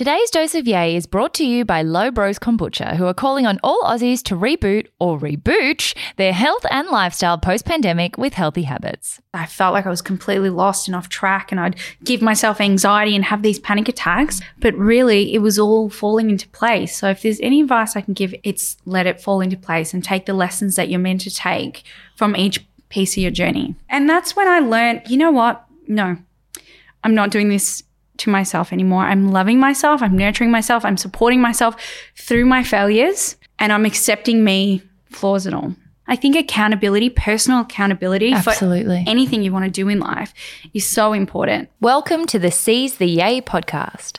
Today's dose of yay is brought to you by Lo Bros Kombucha, who are calling on all Aussies to reboot or rebooch their health and lifestyle post pandemic with healthy habits. I felt like I was completely lost and off track, and I'd give myself anxiety and have these panic attacks. But really, it was all falling into place. So, if there's any advice I can give, it's let it fall into place and take the lessons that you're meant to take from each piece of your journey. And that's when I learned, you know what? No, I'm not doing this to myself anymore. I'm loving myself, I'm nurturing myself, I'm supporting myself through my failures, and I'm accepting me, flaws and all. I think accountability, personal accountability Absolutely. for anything you want to do in life is so important. Welcome to the Seize the Yay podcast.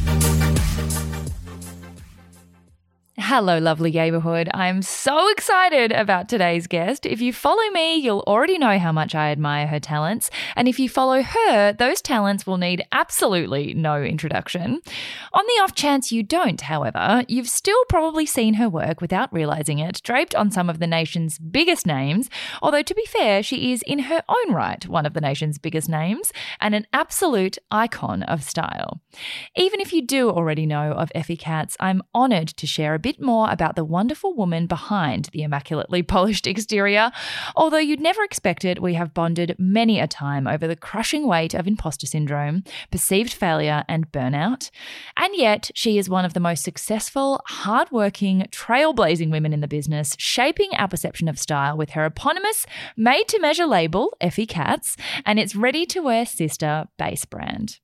Hello, lovely neighborhood. I'm so excited about today's guest. If you follow me, you'll already know how much I admire her talents. And if you follow her, those talents will need absolutely no introduction. On the off chance you don't, however, you've still probably seen her work without realizing it, draped on some of the nation's biggest names. Although, to be fair, she is in her own right one of the nation's biggest names and an absolute icon of style. Even if you do already know of Effie Kats, I'm honored to share a bit more about the wonderful woman behind the immaculately polished exterior. Although you'd never expect it, we have bonded many a time over the crushing weight of imposter syndrome, perceived failure, and burnout. And yet, she is one of the most successful, hardworking, trailblazing women in the business, shaping our perception of style with her eponymous, made to measure label, Effie Kats, and its ready to wear sister base brand.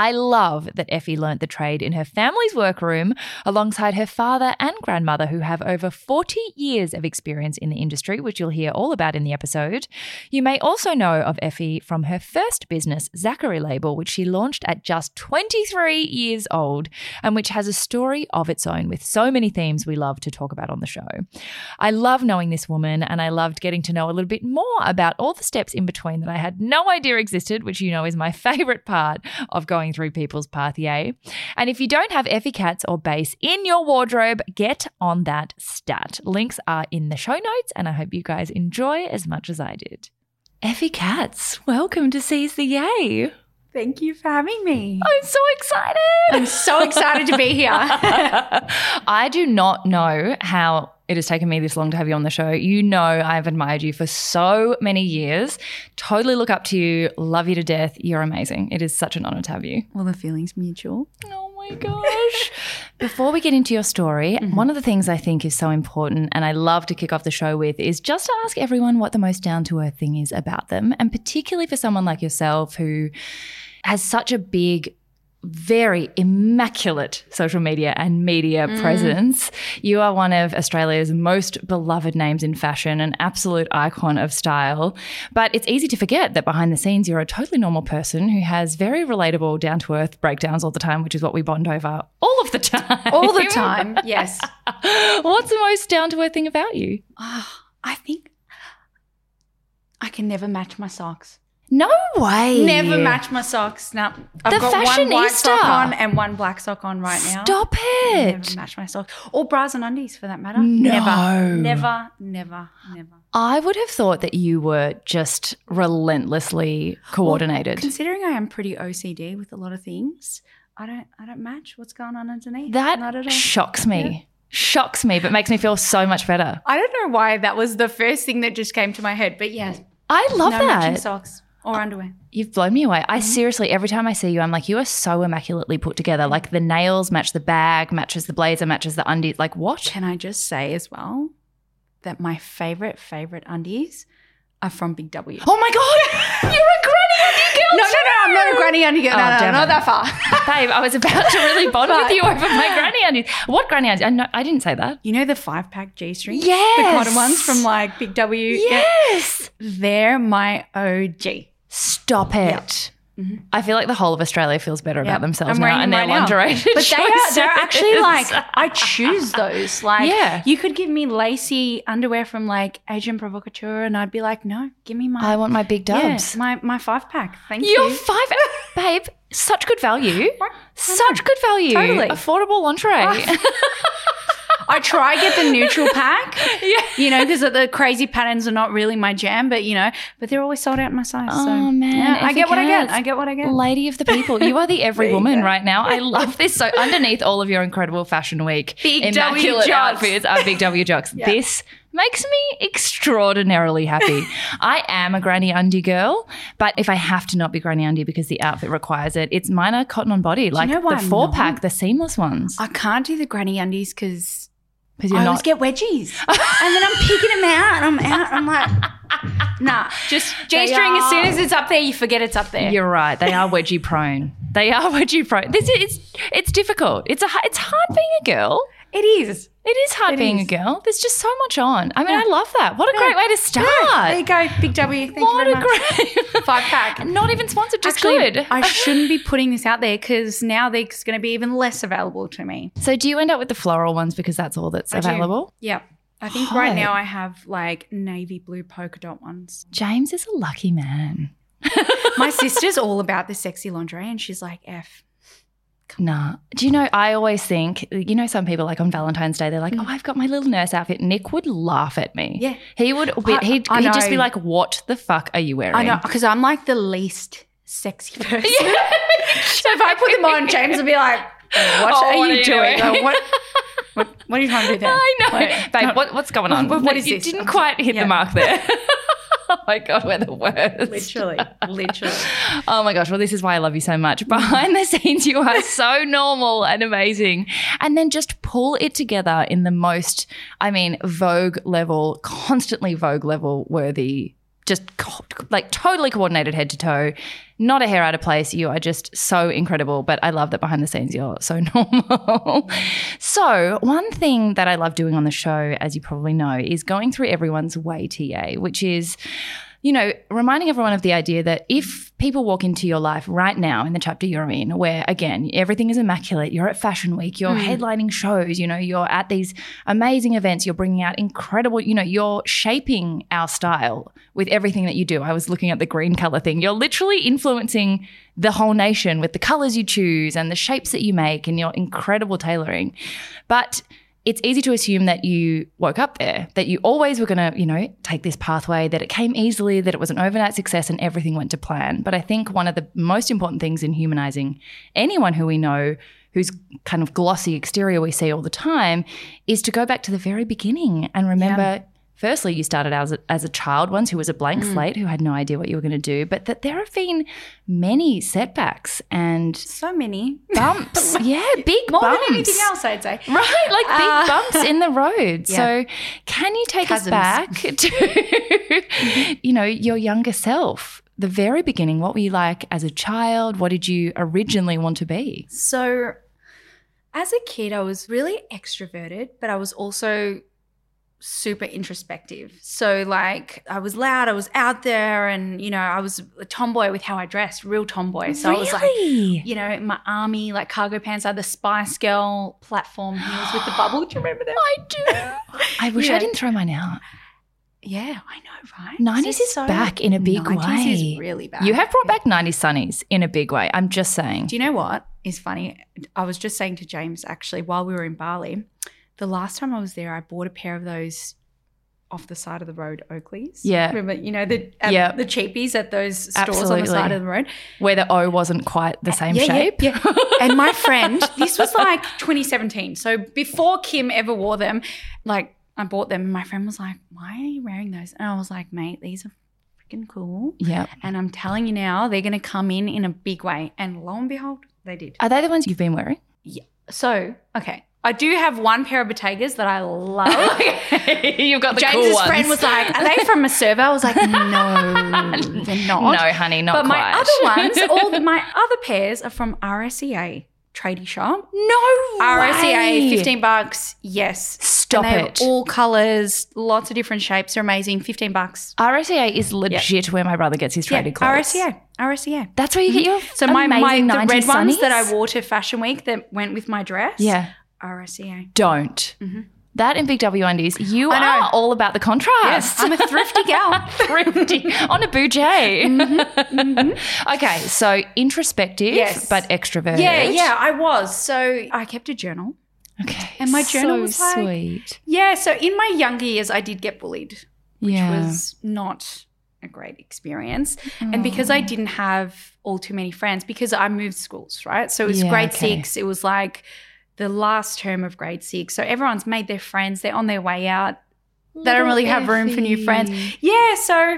I love that Effie learnt the trade in her family's workroom alongside her father and grandmother, who have over 40 years of experience in the industry, which you'll hear all about in the episode. You may also know of Effie from her first business, Zachary Label, which she launched at just 23 years old and which has a story of its own with so many themes we love to talk about on the show. I love knowing this woman and I loved getting to know a little bit more about all the steps in between that I had no idea existed, which you know is my favorite part of going through people's path, yay. And if you don't have Effie Kats or base in your wardrobe, get on that stat. Links are in the show notes, and I hope you guys enjoy as much as I did. Effie Kats, welcome to Seize the Yay. Thank you for having me. I'm so excited. I'm so excited to be here. I do not know how it has taken me this long to have you on the show. You know, I've admired you for so many years. Totally look up to you, love you to death. You're amazing. It is such an honor to have you. Well, the feeling's mutual. Oh my gosh. Before we get into your story, mm-hmm. one of the things I think is so important and I love to kick off the show with is just to ask everyone what the most down to earth thing is about them. And particularly for someone like yourself who has such a big very immaculate social media and media mm. presence. You are one of Australia's most beloved names in fashion, an absolute icon of style. But it's easy to forget that behind the scenes, you're a totally normal person who has very relatable, down to earth breakdowns all the time, which is what we bond over all of the time. All the time, yes. What's the most down to earth thing about you? Oh, I think I can never match my socks. No way. Never match my socks. No. I've the got one white sock on and one black sock on right now. Stop it. Never match my socks. Or bras and undies for that matter. No. Never. Never, never, never. I would have thought that you were just relentlessly coordinated. Well, considering I am pretty OCD with a lot of things, I don't I don't match what's going on underneath. That shocks me. Yeah shocks me, but makes me feel so much better. I don't know why that was the first thing that just came to my head, but yeah. I love no that. Matching socks or underwear. You've blown me away. I mm-hmm. seriously, every time I see you, I'm like, you are so immaculately put together. Like the nails match the bag, matches the blazer, matches the undies. Like what? Can I just say as well that my favorite, favorite undies are from Big W. Oh my God. You're a granny undie girl. No, too. no, I'm not a granny undie girl. No, Oh, no, damn not that far. Babe, I was about to really bond with you over my granny undies. What granny undies? I, know, I didn't say that. You know the five pack G string? Yes. The cotton ones from like Big W. Yeah. Yes. They're my OG. Stop it. Mm-hmm. I feel like the whole of Australia feels better about themselves I'm now and their right lingerie. But they are, they're actually like, I choose those. Like, Yeah. you could give me lacy underwear from like Agent Provocateur, and I'd be like, no, give me my, I want my big yeah, dubs. my, my five pack. Thank You're you. five, babe. Such good value. Such good value. Totally. Affordable lingerie. I try get the neutral pack, yeah. you know, because the crazy patterns are not really my jam, but you know, but they're always sold out in my size. so, Oh, man, yeah, I get what I get. I get what I get. Lady of the people. You are the every woman right now. I love this. So underneath all of your incredible fashion week Big immaculate jocks. outfits are big W jocks. Yeah. This makes me extraordinarily happy. I am a granny undie girl, but if I have to not be granny undie because the outfit requires it, it's mine are cotton on body, like know why the four pack, the seamless ones. I can't do the granny undies because Because you're I always not. get wedgies. and then I'm picking them out and I'm out. I'm like, nah, just G string. As soon as it's up there, you forget it's up there. You're right. They are wedgie prone. They are wedgie prone. This is it's difficult. It's a it's hard being a girl. It is. It is hard It being is. a girl. There's just so much on. I mean, Yeah. I love that. What a Yeah. great way to start. There you go, Big W. Thank What a much. great Five pack. Not even sponsored, just Actually, good. I shouldn't be putting this out there because now they're going to be even less available to me. so, do you end up with the floral ones because that's all that's I do. available? Yeah. I think right now I have like navy blue polka dot ones. James is a lucky man. My sister's all about the sexy lingerie and she's like, F. Nah. Do you know, I always think, you know, some people like on Valentine's Day, they're like, oh, I've got my little nurse outfit. Nick would laugh at me. Mm. Yeah. He would, be, I- he'd, I he'd just be like, what the fuck are you wearing? I know, because I'm like the least sexy person. so if I put them on, James would be like, "What Oh, are what you are you doing? doing? Like, what, what? What are you trying to do there?" I know. Like, Babe, no, what, what's going on? What- what is you this? didn't I'm quite hit yeah. the mark there. oh my God, we're the worst. Literally, literally. Oh my gosh, well, this is why I love you so much. Behind the scenes, you are so normal and amazing. And then just pull it together in the most, I mean, Vogue level, constantly Vogue level worthy, just like totally coordinated head to toe. Not a hair out of place. You are just so incredible. But I love that behind the scenes, you're so normal. so, one thing that I love doing on the show, as you probably know, is going through everyone's way TA, which is you know, reminding everyone of the idea that if people walk into your life right now in the chapter you're in, where again, everything is immaculate, you're at Fashion Week, you're mm. headlining shows, you know, you're at these amazing events, you're bringing out incredible, you know, you're shaping our style with everything that you do. I was looking at the green color thing. You're literally influencing the whole nation with the colors you choose and the shapes that you make and your incredible tailoring. But it's easy to assume that you woke up there, that you always were going to, you know, take this pathway, that it came easily, that it was an overnight success and everything went to plan. But I think one of the most important things in humanizing anyone who we know whose kind of glossy exterior we see all the time is to go back to the very beginning and remember firstly you started out as a, as a child once who was a blank slate who had no idea what you were going to do but that there have been many setbacks and So many. bumps yeah big More bumps than anything else, I'd say. Right, like big Uh, bumps in the road. Yeah. So, can you take us back to, you know, your younger self? The very beginning. What were you like as a child? What did you originally want to be? So, as a kid, I was really extroverted, but I was also super introspective. So, like, I was loud, I was out there, and, you know, I was a tomboy with how I dressed, real tomboy. So, I was like, you know, my army, like cargo pants, I had the Spice Girl platform heels with the bubble. Do you remember that? I do. I wish I didn't throw mine out. Yeah, I know, right? 90s This is back in a big 90s way. is really bad. You have brought back 90s sunnies in a big way. I'm just saying. Do you know what is funny? I was just saying to James actually while we were in Bali, the last time I was there, I bought a pair of those off the side of the road Oakleys. Yeah. remember you know the at Yeah. the cheapies at those stores on the side of the road. Where the O wasn't quite the same Yeah, yeah, shape. yeah. and my friend, this was like 2017, so before Kim ever wore them, like I bought them, and my friend was like, "Why are you wearing those?" And I was like, "Mate, these are freaking cool." Yeah. And I'm telling you now, they're going to come in in a big way. And lo and behold, they did. Are they the ones you've been wearing? Yeah. So, okay, I do have one pair of Bottegas that I love. You've got the James's cool ones. friend was like, "Are they from Maserva?" I was like, "No, they're not." no, honey, not but my other ones, all the, my other pairs are from RSEA tradie shop. no RSEA, way. fifteen bucks. Yes, Stop and it. All colors, lots of different shapes. They're amazing. Fifteen bucks. RSEA is legit where my brother gets his Yeah, traded clothes. RSEA, RSEA. That's where you get your So my, my the 90s red ones that? I wore to Fashion Week that went with my dress. Yeah. RSEA. Don't. That and Big W undies, you Mm-hmm. Are all about the contrast. Yes, I'm a thrifty gal. thrifty on a bougie. Okay, so introspective Mm-hmm. Yes. but extroverted. yeah, yeah, I was. So I kept a journal. Okay. And my journal so was like- sweet. Yeah, so in my younger years, I did get bullied, which Yeah. was not a great experience. And because I didn't have all too many friends, because I moved schools, right? So it was Yeah, grade okay. six. It was like the last term of grade six. So everyone's made their friends. They're on their way out. They don't really have room for new friends. Yeah, so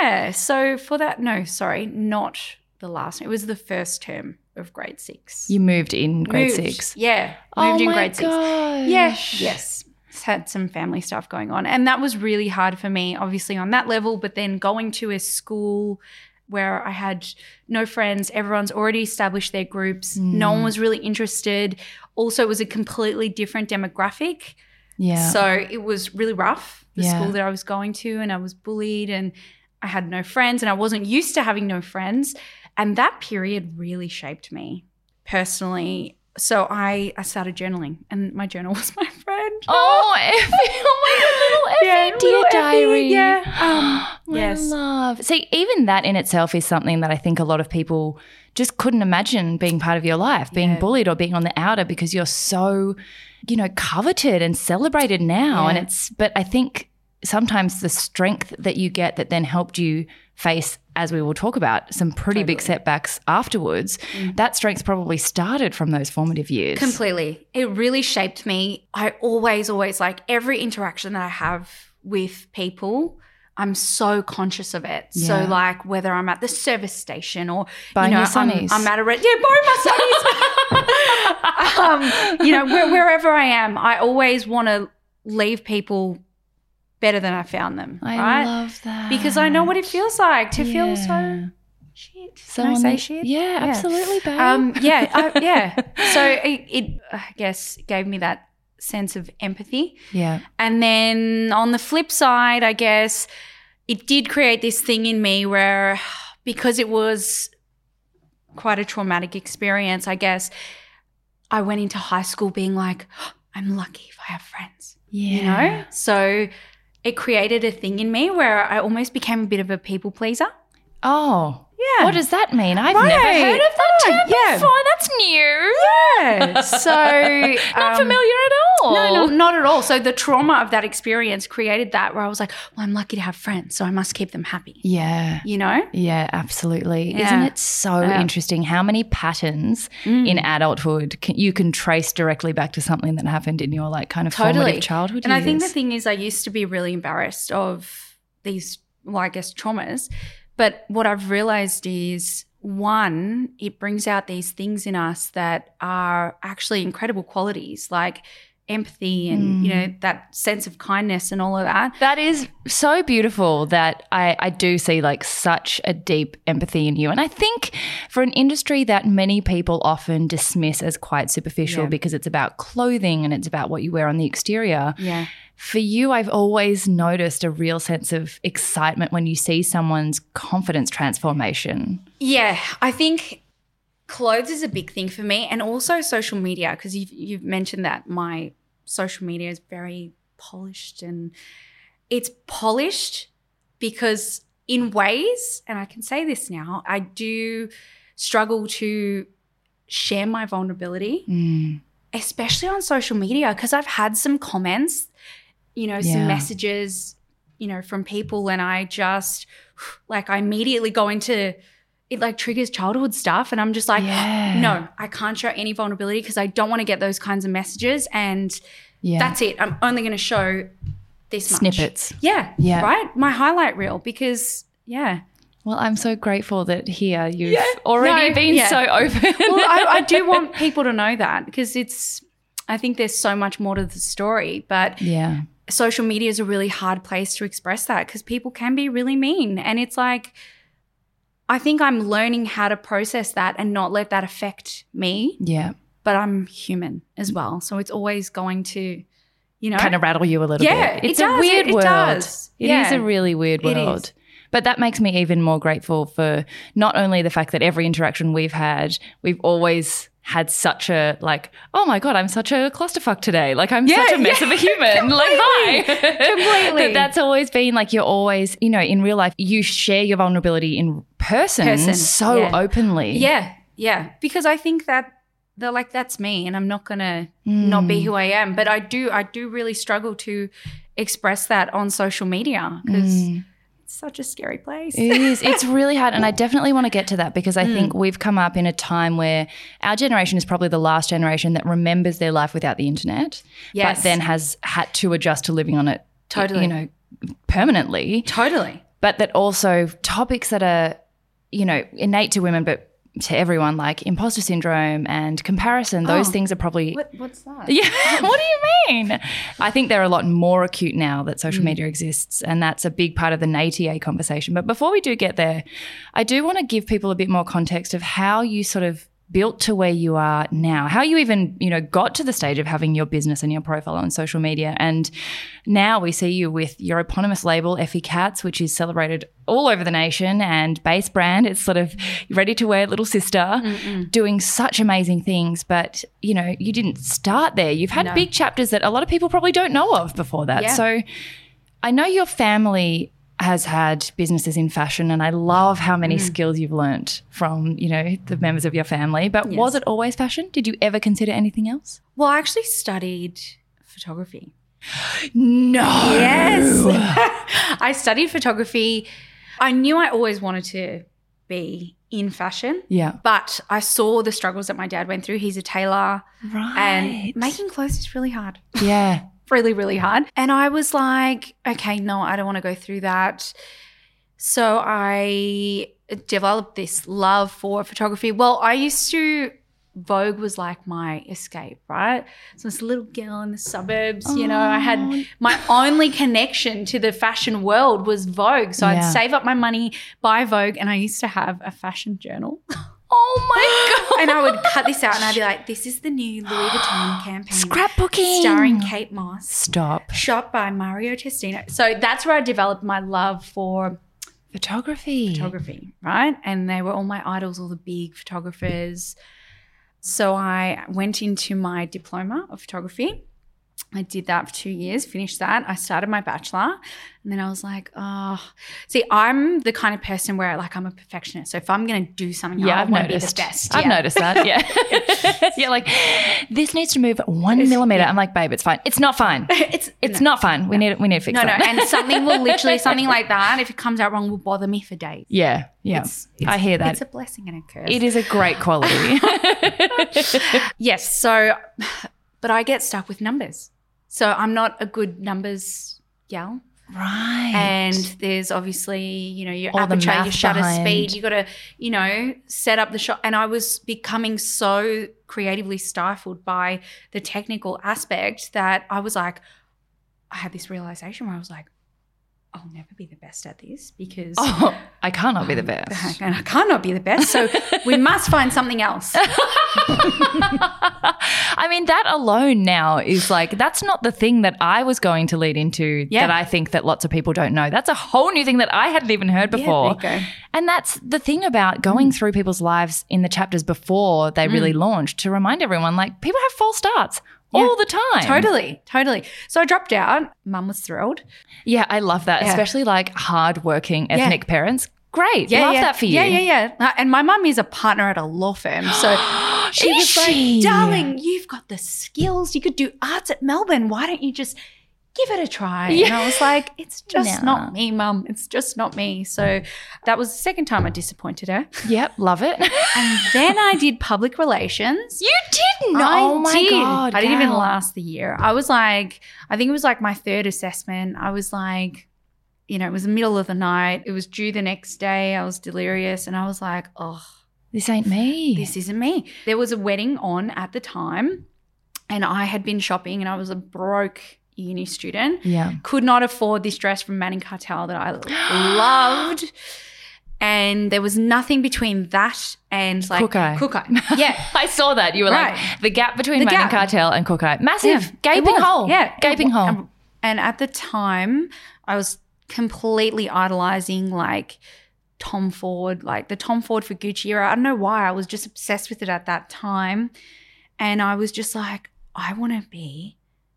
yeah, so for that, no, sorry, not the last. It was the first term of grade six. You moved in grade Moved, six. Yeah, oh moved oh in grade six. gosh. Yes, yes. Had some family stuff going on. And that was really hard for me, obviously, on that level. But then going to a school where I had no friends, everyone's already established their groups, no Mm. one was really interested. Also, it was a completely different demographic. Yeah. So it was really rough, the Yeah. school that I was going to, and I was bullied and I had no friends and I wasn't used to having no friends. And that period really shaped me personally. So I, I started journaling and my journal was my friend. oh, Effie. Oh my god, little Effie, Yeah, dear little Effie, diary. yeah. Um, Yes. love. See, even that in itself is something that I think a lot of people just couldn't imagine being part of your life, being Yeah. bullied or being on the outer because you're so, you know, coveted and celebrated now. And it's, but I think sometimes the strength that you get that then helped you face, as we will talk about, some pretty big setbacks afterwards, mm. that strength probably started from those formative years. Completely. It really shaped me. I always, always like every interaction that I have with people. I'm so conscious of it. So, like whether I'm at the service station or Buying you know, I'm. I'm at a re- yeah, buying my sunnies. um, you know, where, wherever I am, I always want to leave people better than I found them. I right? love that. because I know what it feels like to feel so Yeah. shit. So Can I say the- shit? Yeah, absolutely, babe. Um, yeah, I, yeah. So it, it, I guess, gave me that sense of empathy. yeah. And then on the flip side, I guess it did create this thing in me where, because it was quite a traumatic experience, I guess, I went into high school being like, oh, I'm lucky if I have friends, Yeah. you know? So it created a thing in me where I almost became a bit of a people pleaser. Oh. Yeah. What does that mean? I've Right. never heard of that term Right, yeah. before. That's new. Yeah. So Not um, familiar at all. No, no, not at all. So the trauma of that experience created that where I was like, well, I'm lucky to have friends, so I must keep them happy. Yeah. You know? Yeah, absolutely. Isn't it so Yeah. interesting how many patterns Mm. in adulthood can, you can trace directly back to something that happened in your like kind of Totally. formative childhood And I think the thing is, I used to be really embarrassed of these, well, I guess, traumas. But what I've realized is one, it brings out these things in us that are actually incredible qualities, like empathy and, you hmm. know, that sense of kindness and all of that. That is so beautiful that I, I do see like such a deep empathy in you. And I think for an industry that many people often dismiss as quite superficial Yeah. because it's about clothing and it's about what you wear on the exterior, Yeah. for you, I've always noticed a real sense of excitement when you see someone's confidence transformation. Yeah, I think clothes is a big thing for me, and also social media because you've you've mentioned that my social media is very polished, and it's polished because in ways, and I can say this now, I do struggle to share my vulnerability, Mm. especially on social media, because I've had some comments, you know, Yeah. some messages, you know, from people, and I just like I immediately go into it like triggers childhood stuff and I'm just like Yeah. no I can't show any vulnerability because I don't want to get those kinds of messages and Yeah. that's it I'm only going to show this much snippets. yeah Yeah. right my highlight reel because yeah Well, I'm so grateful that here you've Yeah. already No, been yeah. so open. well I, I do want people to know that because it's I think there's so much more to the story, but Yeah. social media is a really hard place to express that because people can be really mean. And it's like, I think I'm learning how to process that and not let that affect me, Yeah. but I'm human as well. So it's always going to, you know, Kind of rattle you a little Yeah, bit. it It's a does. weird It- it world. does. It is Yeah. a really weird world. But that makes me even more grateful for not only the fact that every interaction we've had, we've always had such a like, oh my god, I'm such a clusterfuck today. Like I'm Yeah, such a mess yeah. of a human. like hi, Completely. that that's always been like you're always, you know, in real life, you share your vulnerability in person, Person, so yeah. openly. Yeah, yeah. Because I think that they're like, that's me, and I'm not gonna not be hmm. who I am. But I do, I do really struggle to express that on social media because it's hmm. Such a scary place. It is. It's really hard. And I definitely want to get to that because I Mm. think we've come up in a time where our generation is probably the last generation that remembers their life without the internet, Yes. but then has had to adjust to living on it, Totally. you know, permanently. totally. But that also topics that are, you know, innate to women, but to everyone, like imposter syndrome and comparison, those Oh. things are probably What, what's that? yeah. what do you mean? I think they're a lot more acute now that Mm. social media exists, and that's a big part of the NATA conversation. But before we do get there, I do want to give people a bit more context of how you sort of built to where you are now, how you even, you know, got to the stage of having your business and your profile on social media. And now we see you with your eponymous label, Effie Kats, which is celebrated all over the nation and base brand. It's sort of ready to wear little sister, doing such amazing things. But, you know, you didn't start there. You've had No. big chapters that a lot of people probably don't know of before that. Yeah. So I know your family has had businesses in fashion and I love how Mm. many skills you've learnt from, you know, the members of your family. But was it always fashion? Did you ever consider anything else? Well, I actually studied photography. No. Yes. I studied photography. I knew I always wanted to be in fashion, Yeah. but I saw the struggles that my dad went through. He's a tailor, Right. and making clothes is really hard. Yeah. really, really hard. And I was like, okay, no, I don't want to go through that. So I developed this love for photography. Well, I used to, Vogue was like my escape, right? So this little girl in the suburbs, you know, I Oh. had my only connection to the fashion world was Vogue. So Yeah. I'd save up my money, buy Vogue, and I used to have a fashion journal. Oh my God. and I would cut this out and I'd be like, this is the new Louis Vuitton campaign. Scrapbooking. Starring Kate Moss Stop. shot by Mario Testino. So that's where I developed my love for Photography. photography, right? And they were all my idols, all the big photographers. So I went into my diploma of photography. I did that for two years, finished that. I started my bachelor. And then I was like, oh, see, I'm the kind of person where like I'm a perfectionist. So if I'm going to do something, Yeah, I I've want to be noticed. the best. I've Yeah. noticed that. Yeah. You're like, this needs to move one millimeter. I'm like, babe, it's fine. It's not fine. It's It's no. not fine. We need we need to fix it. No, no, and something will literally something like that. If it comes out wrong, will bother me for days. yeah, yeah. It's- I hear that. It's a blessing and a curse. It is a great quality. Yes. So, but I get stuck with numbers. So I'm not a good numbers gal. right. And there's obviously, you know, your All aperture, your shutter behind. speed. You got to, you know, set up the shot. And I was becoming so creatively stifled by the technical aspect that I was like, I had this realization where I was like, I'll never be the best at this because. oh, I cannot be the um, best. And I cannot be the best. So we must find something else. I mean, that alone now is like, that's not the thing that I was going to lead into Yeah. that I think that lots of people don't know. That's a whole new thing that I hadn't even heard before. Yeah, there you go. And that's the thing about going mm. through people's lives in the chapters before they really mm. launched to remind everyone like, people have false starts all the time. Totally, totally. So I dropped out. Mum was thrilled. Yeah, I love that, Yeah. especially like hardworking ethnic parents. Great. Yeah, love yeah. that for you. Yeah, yeah, yeah. Uh, And my mum is a partner at a law firm. So she was she? like, darling, you've got the skills. You could do arts at Melbourne. Why don't you just give it a try? And I was like, it's just No. not me, mum. It's just not me. So that was the second time I disappointed her. Yep, love it. And then I did public relations. you didn't. I oh my did. god. I didn't even last the year. I was like, I think it was like my third assessment. I was like, you know, it was the middle of the night. It was due the next day. I was delirious and I was like, oh, This ain't me. this isn't me. There was a wedding on at the time. and I had been shopping and I was a broke uni student. Yeah. Could not afford this dress from Manning Cartel that I loved. And there was nothing between that and like Kookai. Kookai. Yeah. I saw that. You were Right. like the gap between The Manning gap. Cartel and Kookai. Massive Yeah, gaping hole. Yeah, Gaping hole. And, and at the time, I was completely idolizing like Tom Ford, like the Tom Ford for Gucci era. I don't know why. I was just obsessed with it at that time. And I was just like, I want to be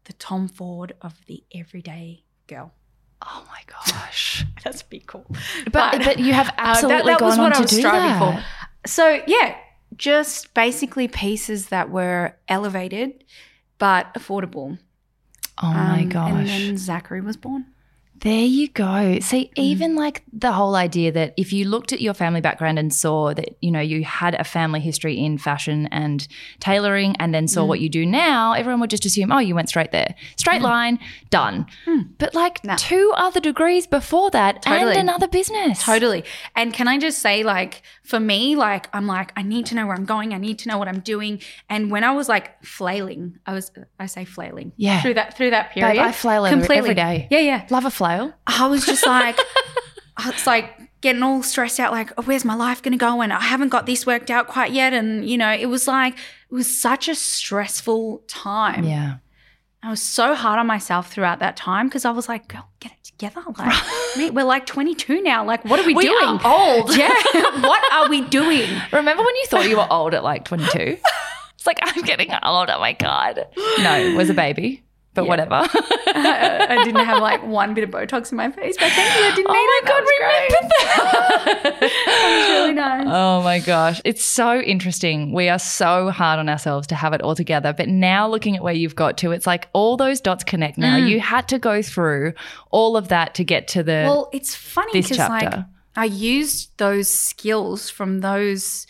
the Tom Ford of the everyday girl. oh my gosh. That's be cool. But, but, you have Uh, absolutely that, that gone was what to I was do striving that. for. So yeah, just basically pieces that were elevated but affordable. Oh my Um, gosh. And then Zachary was born. There you go. See, Mm. even like the whole idea that if you looked at your family background and saw that, you know, you had a family history in fashion and tailoring and then Mm. saw what you do now, everyone would just assume, oh, you went straight there. Straight line, done. But like No. two other degrees before that Totally. and another business. Totally. And can I just say, like, for me, like, I'm like, I need to know where I'm going. I need to know what I'm doing. And when I was like flailing, I was, I say flailing. Yeah. Through that, through that period. Babe, I flail every day. Yeah, yeah. Love a flail. I was just like, it's like getting all stressed out, like, oh, where's my life going to go? And I haven't got this worked out quite yet. And, you know, it was like, it was such a stressful time. Yeah. I was so hard on myself throughout that time because I was like, girl, get it together. Like, mate, we're like 22 now. Like, what are we, We doing? are old. Yeah. what are we doing? Remember when you thought you were old at like 22? it's like, I'm getting old. Oh my God. No, was a baby, but Yeah. whatever. I, I didn't have like one bit of Botox in my face back then. 'cause I didn't Oh need it. Oh my it. God, was great. remember that? That was really nice. Oh my gosh. It's so interesting. We are so hard on ourselves to have it all together. But now looking at where you've got to, it's like all those dots connect now. Mm. You had to go through all of that to get to the. Well, it's funny because like. I used those skills from those,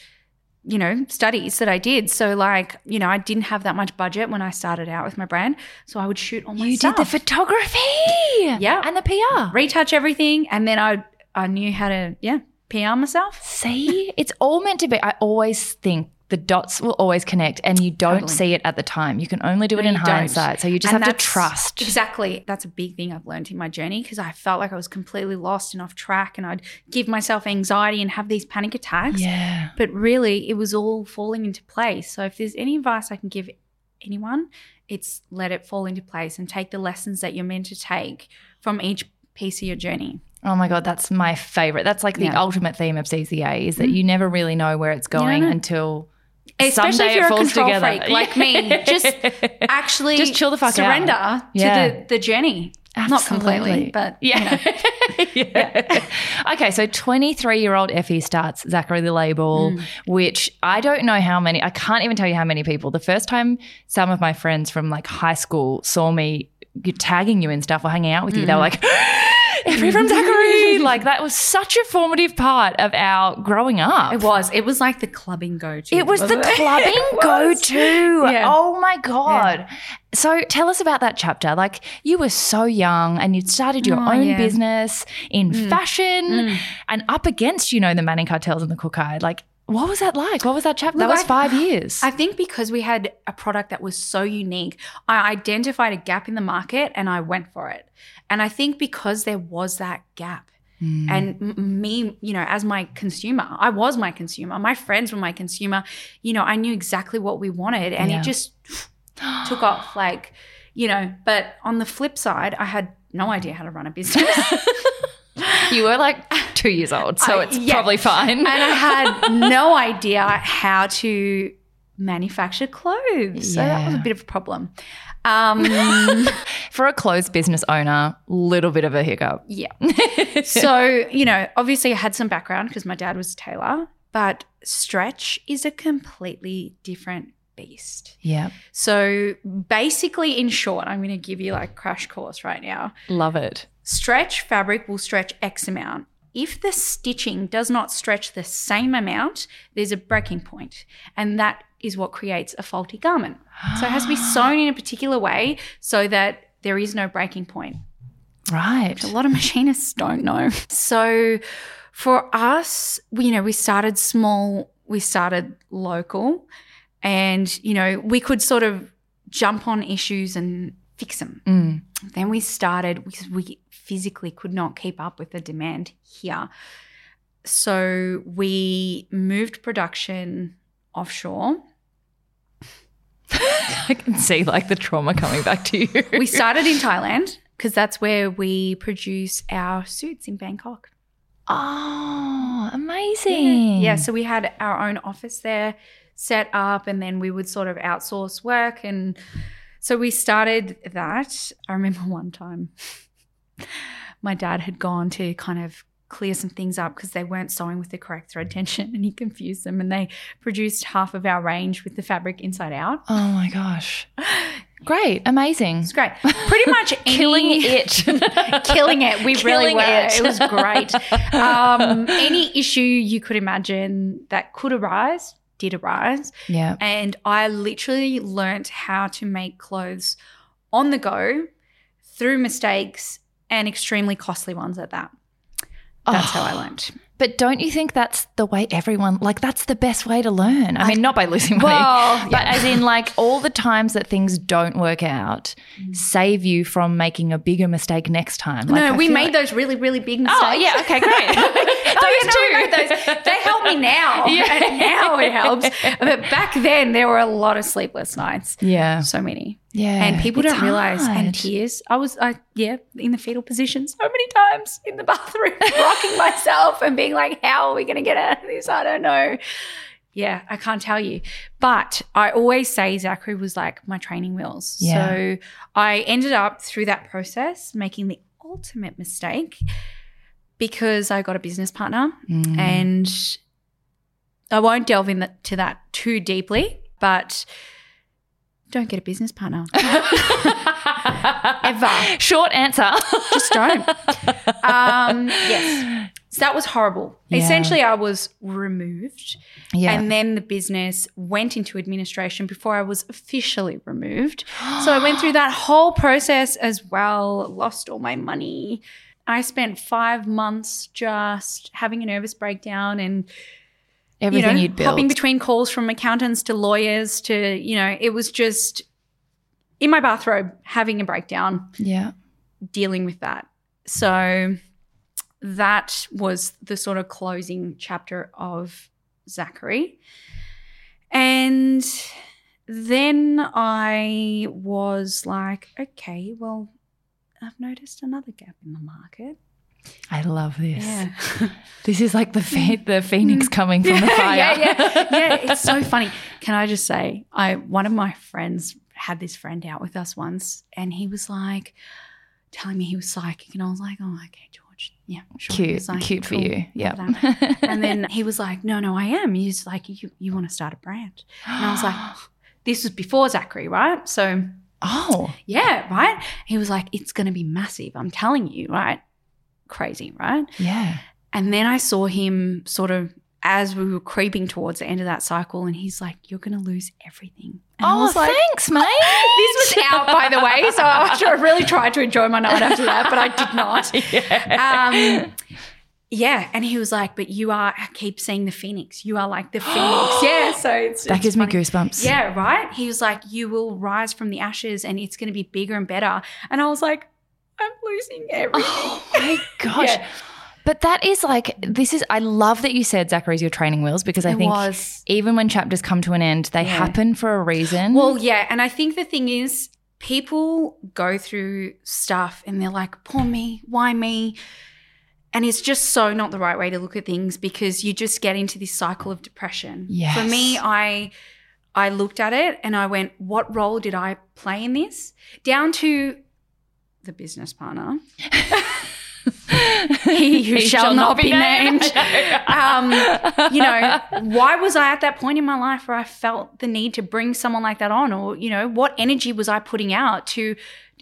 you know, studies that I did. So like, you know, I didn't have that much budget when I started out with my brand, so I would shoot all my you stuff. did the photography. Yeah. And the PR. retouch everything, and then I I knew how to yeah PR myself. See, it's all meant to be. I always think the dots will always connect and you don't Totally. see it at the time. You can only do it No, in you don't. hindsight. So you just And have to trust. Exactly. That's a big thing I've learned in my journey because I felt like I was completely lost and off track and I'd give myself anxiety and have these panic attacks. Yeah. But really, it was all falling into place. So if there's any advice I can give anyone, it's let it fall into place and take the lessons that you're meant to take from each piece of your journey. Oh my God, that's my favorite. That's like the Yeah. ultimate theme of CCA is that mm. you never really know where it's going no. until Especially someday if you're it a control together. freak like me. Just actually Just chill the fuck out. surrender Yeah. to the, the journey. Not completely, but Yeah. yeah. Okay, so 23 year old Effie starts Zachary the Label, Mm. which I don't know how many, I can't even tell you how many people. The first time some of my friends from like high school saw me tagging you and stuff or hanging out with you, they were Mm. like, Effie from Zachary. Like that was such a formative part of our growing up. It was. It was like the clubbing go to. It was the clubbing go to. Yeah. Oh my God. So tell us about that chapter. Like you were so young and you'd started your Oh, own yeah. Mm. business in fashion and up against, you know, the Manning cartels and the Kookai. Like, what was that like? What was that chapter? that Look, was I- five years. I think because we had a product that was so unique, I identified a gap in the market and I went for it. And I think because there was that gap, Hmm. and me, you know, as my consumer, I was my consumer. My friends were my consumer. You know, I knew exactly what we wanted, and Yeah. it just took off. Like, you know, but on the flip side, I had no idea how to run a business. you were like two years old, so I- it's yeah. probably fine. and I had no idea how to manufacture clothes. So that was a bit of a problem. Um, For a closed business owner, little bit of a hiccup. yeah. so, you know, obviously I had some background because my dad was a tailor, but stretch is a completely different beast. Yeah. So, basically, in short, I'm going to give you like crash course right now. Love it. Stretch fabric will stretch X amount. If the stitching does not stretch the same amount, there's a breaking point, and that is what creates a faulty garment. So it has to be sewn in a particular way so that there is no breaking point. Right. A lot of machinists don't know. So for us, we, you know, we started small, we started local, and you know, we could sort of jump on issues and fix them. Mm. Then we started because we physically could not keep up with the demand here. So we moved production offshore. I can see like the trauma coming back to you. We started in Thailand because that's where we produce our suits in Bangkok. oh, amazing. Yeah, so we had our own office there set up and then we would sort of outsource work and so we started that. I remember one time my dad had gone to kind of clear some things up because they weren't sewing with the correct thread tension and he confused them and they produced half of our range with the fabric inside out. Oh my gosh. Great. Amazing. It's great. Pretty much any, Killing it. killing it. We really Killing were. it. It. was great. Um, any issue you could imagine that could arise did arise. yeah. And I literally learnt how to make clothes on the go through mistakes and extremely costly ones at that. That's how I oh. learnt. But don't you think that's the way everyone like that's the best way to learn? I mean, not by losing money, Well, but yeah. as in like all the times that things don't work out mm. save you from making a bigger mistake next time. Like, no, I we made like- those really, really big oh, mistakes. Oh yeah, okay, great. Oh, we made those. They help me now. Yeah. And now it helps. But back then, there were a lot of sleepless nights. Yeah, So many. yeah. and people It's don't realize and tears i was i yeah in the fetal position so many times in the bathroom rocking myself and being like how are we going to get out of this i don't know yeah i can't tell you but i always say zachary was like my training wheels Yeah. so i ended up through that process making the ultimate mistake because i got a business partner Mm. and i won't delve into that too deeply but don't get a business partner ever. Short answer. Just don't. Um, yes. So that was horrible. Yeah. Essentially, I was removed. yeah. And then the business went into administration before I was officially removed. So I went through that whole process as well, lost all my money. I spent five months just having a nervous breakdown and Everything you know, you'd built. hopping between calls from accountants to lawyers to, you know, it was just in my bathrobe having a breakdown yeah. dealing with that. So that was the sort of closing chapter of Zachary. And then I was like, okay, well, I've noticed another gap in the market. I love this. Yeah. This is like the mm. phe- the phoenix mm. coming from the fire. yeah, yeah, yeah. It's so funny. Can I just say, I one of my friends had this friend out with us once, and he was like telling me he was psychic, and I was like, oh, okay, George, yeah, sure. Cute, like, cute for you. Yeah. and then he was like, no, no, I am. He's like, you, you want to start a brand? And I was like, this was before Zachary, right? So oh, yeah, right. He was like, it's going to be massive. I'm telling you, right? Crazy, right? yeah. And then I saw him sort of as we were creeping towards the end of that cycle, and he's like, You're going to lose everything. And I Oh, was like, thanks, mate. This was out, by the way. So I really tried to enjoy my night after that, but I did not. yeah. Um, yeah. And he was like, But you are, I keep seeing the phoenix. You are like the phoenix. yeah. So it's, that it's gives me goosebumps. Yeah, right? He was like, You will rise from the ashes and it's going to be bigger and better. And I was like, I'm losing everything. Oh my gosh. Yeah. But that is like this is I love that you said Zachary's your training wheels because I It think was. even when chapters come to an end, they Yeah. happen for a reason. Well, yeah. And I think the thing is, people go through stuff and they're like, poor me, why me? And it's just so not the right way to look at things because you just get into this cycle of depression. Yes. For me, I I looked at it and I went, what role did I play in this? Down to the business partner. he who shall, not be named. um, you know, why was I at that point in my life where I felt the need to bring someone like that on? Or, you know, what energy was I putting out to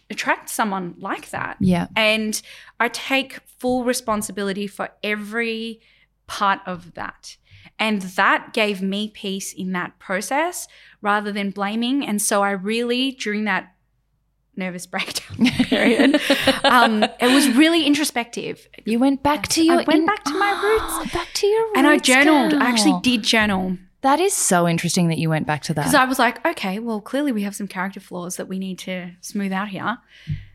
attract someone like that? yeah. And I take full responsibility for every part of that. And that gave me peace in that process rather than blaming. And so I really, during that nervous breakdown period, um, it was really introspective. You went back to your I went back to my Oh, roots. back to your roots. And I journaled. I actually did journal. That is so interesting that you went back to that. Because. I was like, okay, well, clearly we have some character flaws that we need to smooth out here.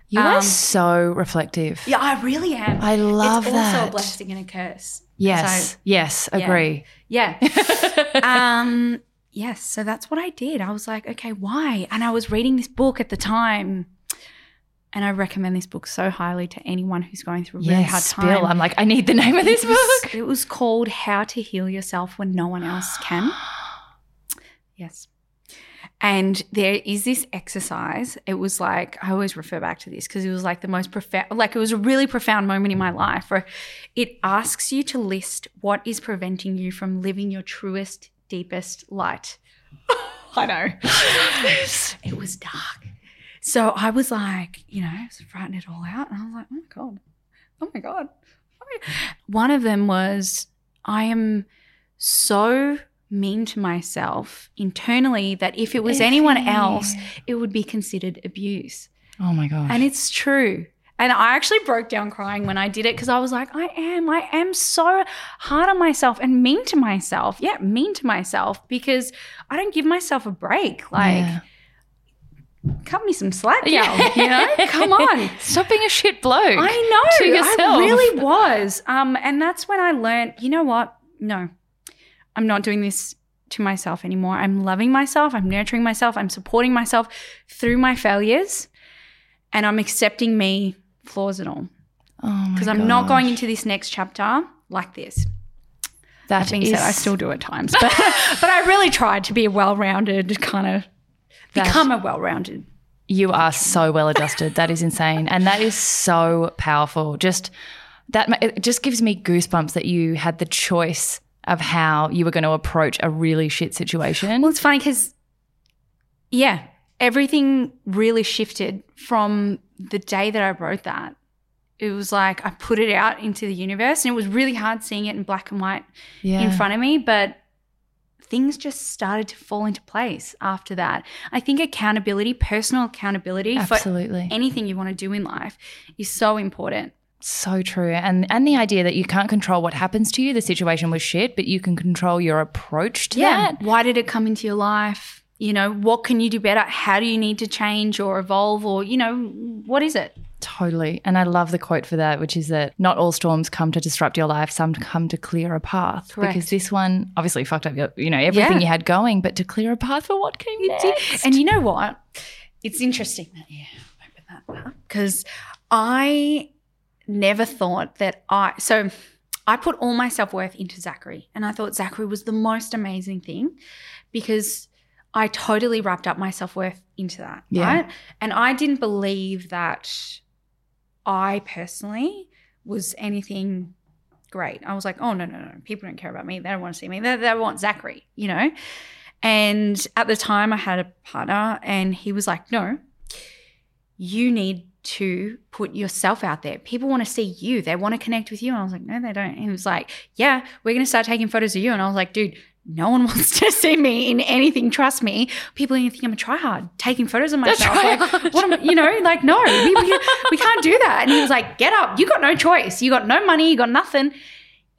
you are um, so reflective. Yeah, I really am. I love it's that. also a blessing and a curse. Yes. So, yes. yeah. Agree. yeah. um, yes. So that's what I did. I was like, okay, why? And I was reading this book at the time. And I recommend this book so highly to anyone who's going through a really hard yes. time. Bill. I'm like, I need the name of this It was- book. It was called How to Heal Yourself When No One Else Can. Yes. And there is this exercise. It was like, I always refer back to this because it was like the most profound, like it was a really profound moment in my life where it asks you to list what is preventing you from living your truest, deepest light. I know. it was dark. So I was like, you know, I was writing it all out. And I was like, oh my God. Oh my God. Oh my- One of them was, I am so mean to myself internally that if it was anyone else, it would be considered abuse. Oh my God. And it's true. And I actually broke down crying when I did it because I was like, I am, I am so hard on myself and mean to myself. Yeah, mean to myself because I don't give myself a break. Like, Yeah. Cut me some slack, Yeah. you know? Come on. Stop being a shit bloke. I know. To yourself. I really was. Um, and that's when I learned, you know what? No, I'm not doing this to myself anymore. I'm loving myself. I'm nurturing myself. I'm supporting myself through my failures. And I'm accepting me, flaws and all. Oh my Because I'm not going into this next chapter like this. That That being is- said, I still do at times. But, but I really tried to be a well rounded kind of, That- become a well rounded. You are so well adjusted. that is insane, and that is so powerful. Just that it just gives me goosebumps that you had the choice of how you were going to approach a really shit situation. Well, it's funny because, yeah, everything really shifted from the day that I wrote that. It was like I put it out into the universe, and it was really hard seeing it in black and white yeah. in front of me, but things just started to fall into place after that. I think accountability, personal accountability Absolutely. for anything you want to do in life is so important. So true. And and the idea that you can't control what happens to you, the situation was shit, but you can control your approach to that. Yeah. Why did it come into your life? You know, what can you do better? How do you need to change or evolve or, you know, what is it? Totally. And I love the quote for that, which is that not all storms come to disrupt your life, some come to clear a path. Correct. Because this one obviously fucked up your, you know, everything Yeah. you had going, but to clear a path for what came next. And you know what? It's interesting that you open that up because I never thought that I, so I put all my self worth into Zachary and I thought Zachary was the most amazing thing because I totally wrapped up my self worth into that. Yeah. Right. And I didn't believe that I personally was anything great. I was like, oh, no, no, no. People don't care about me. They don't want to see me. They, they want Zachary, you know? And at the time, I had a partner, and he was like, no, you need to put yourself out there. People want to see you. They want to connect with you. And I was like, no, they don't. And he was like, yeah, we're going to start taking photos of you. And I was like, dude, no one wants to see me in anything. Trust me. People even think I'm a tryhard, taking photos of myself. Like, what am I, you know, like, no, we, we, we can't do that. And he was like, get up. You got no choice. You got no money. You got nothing.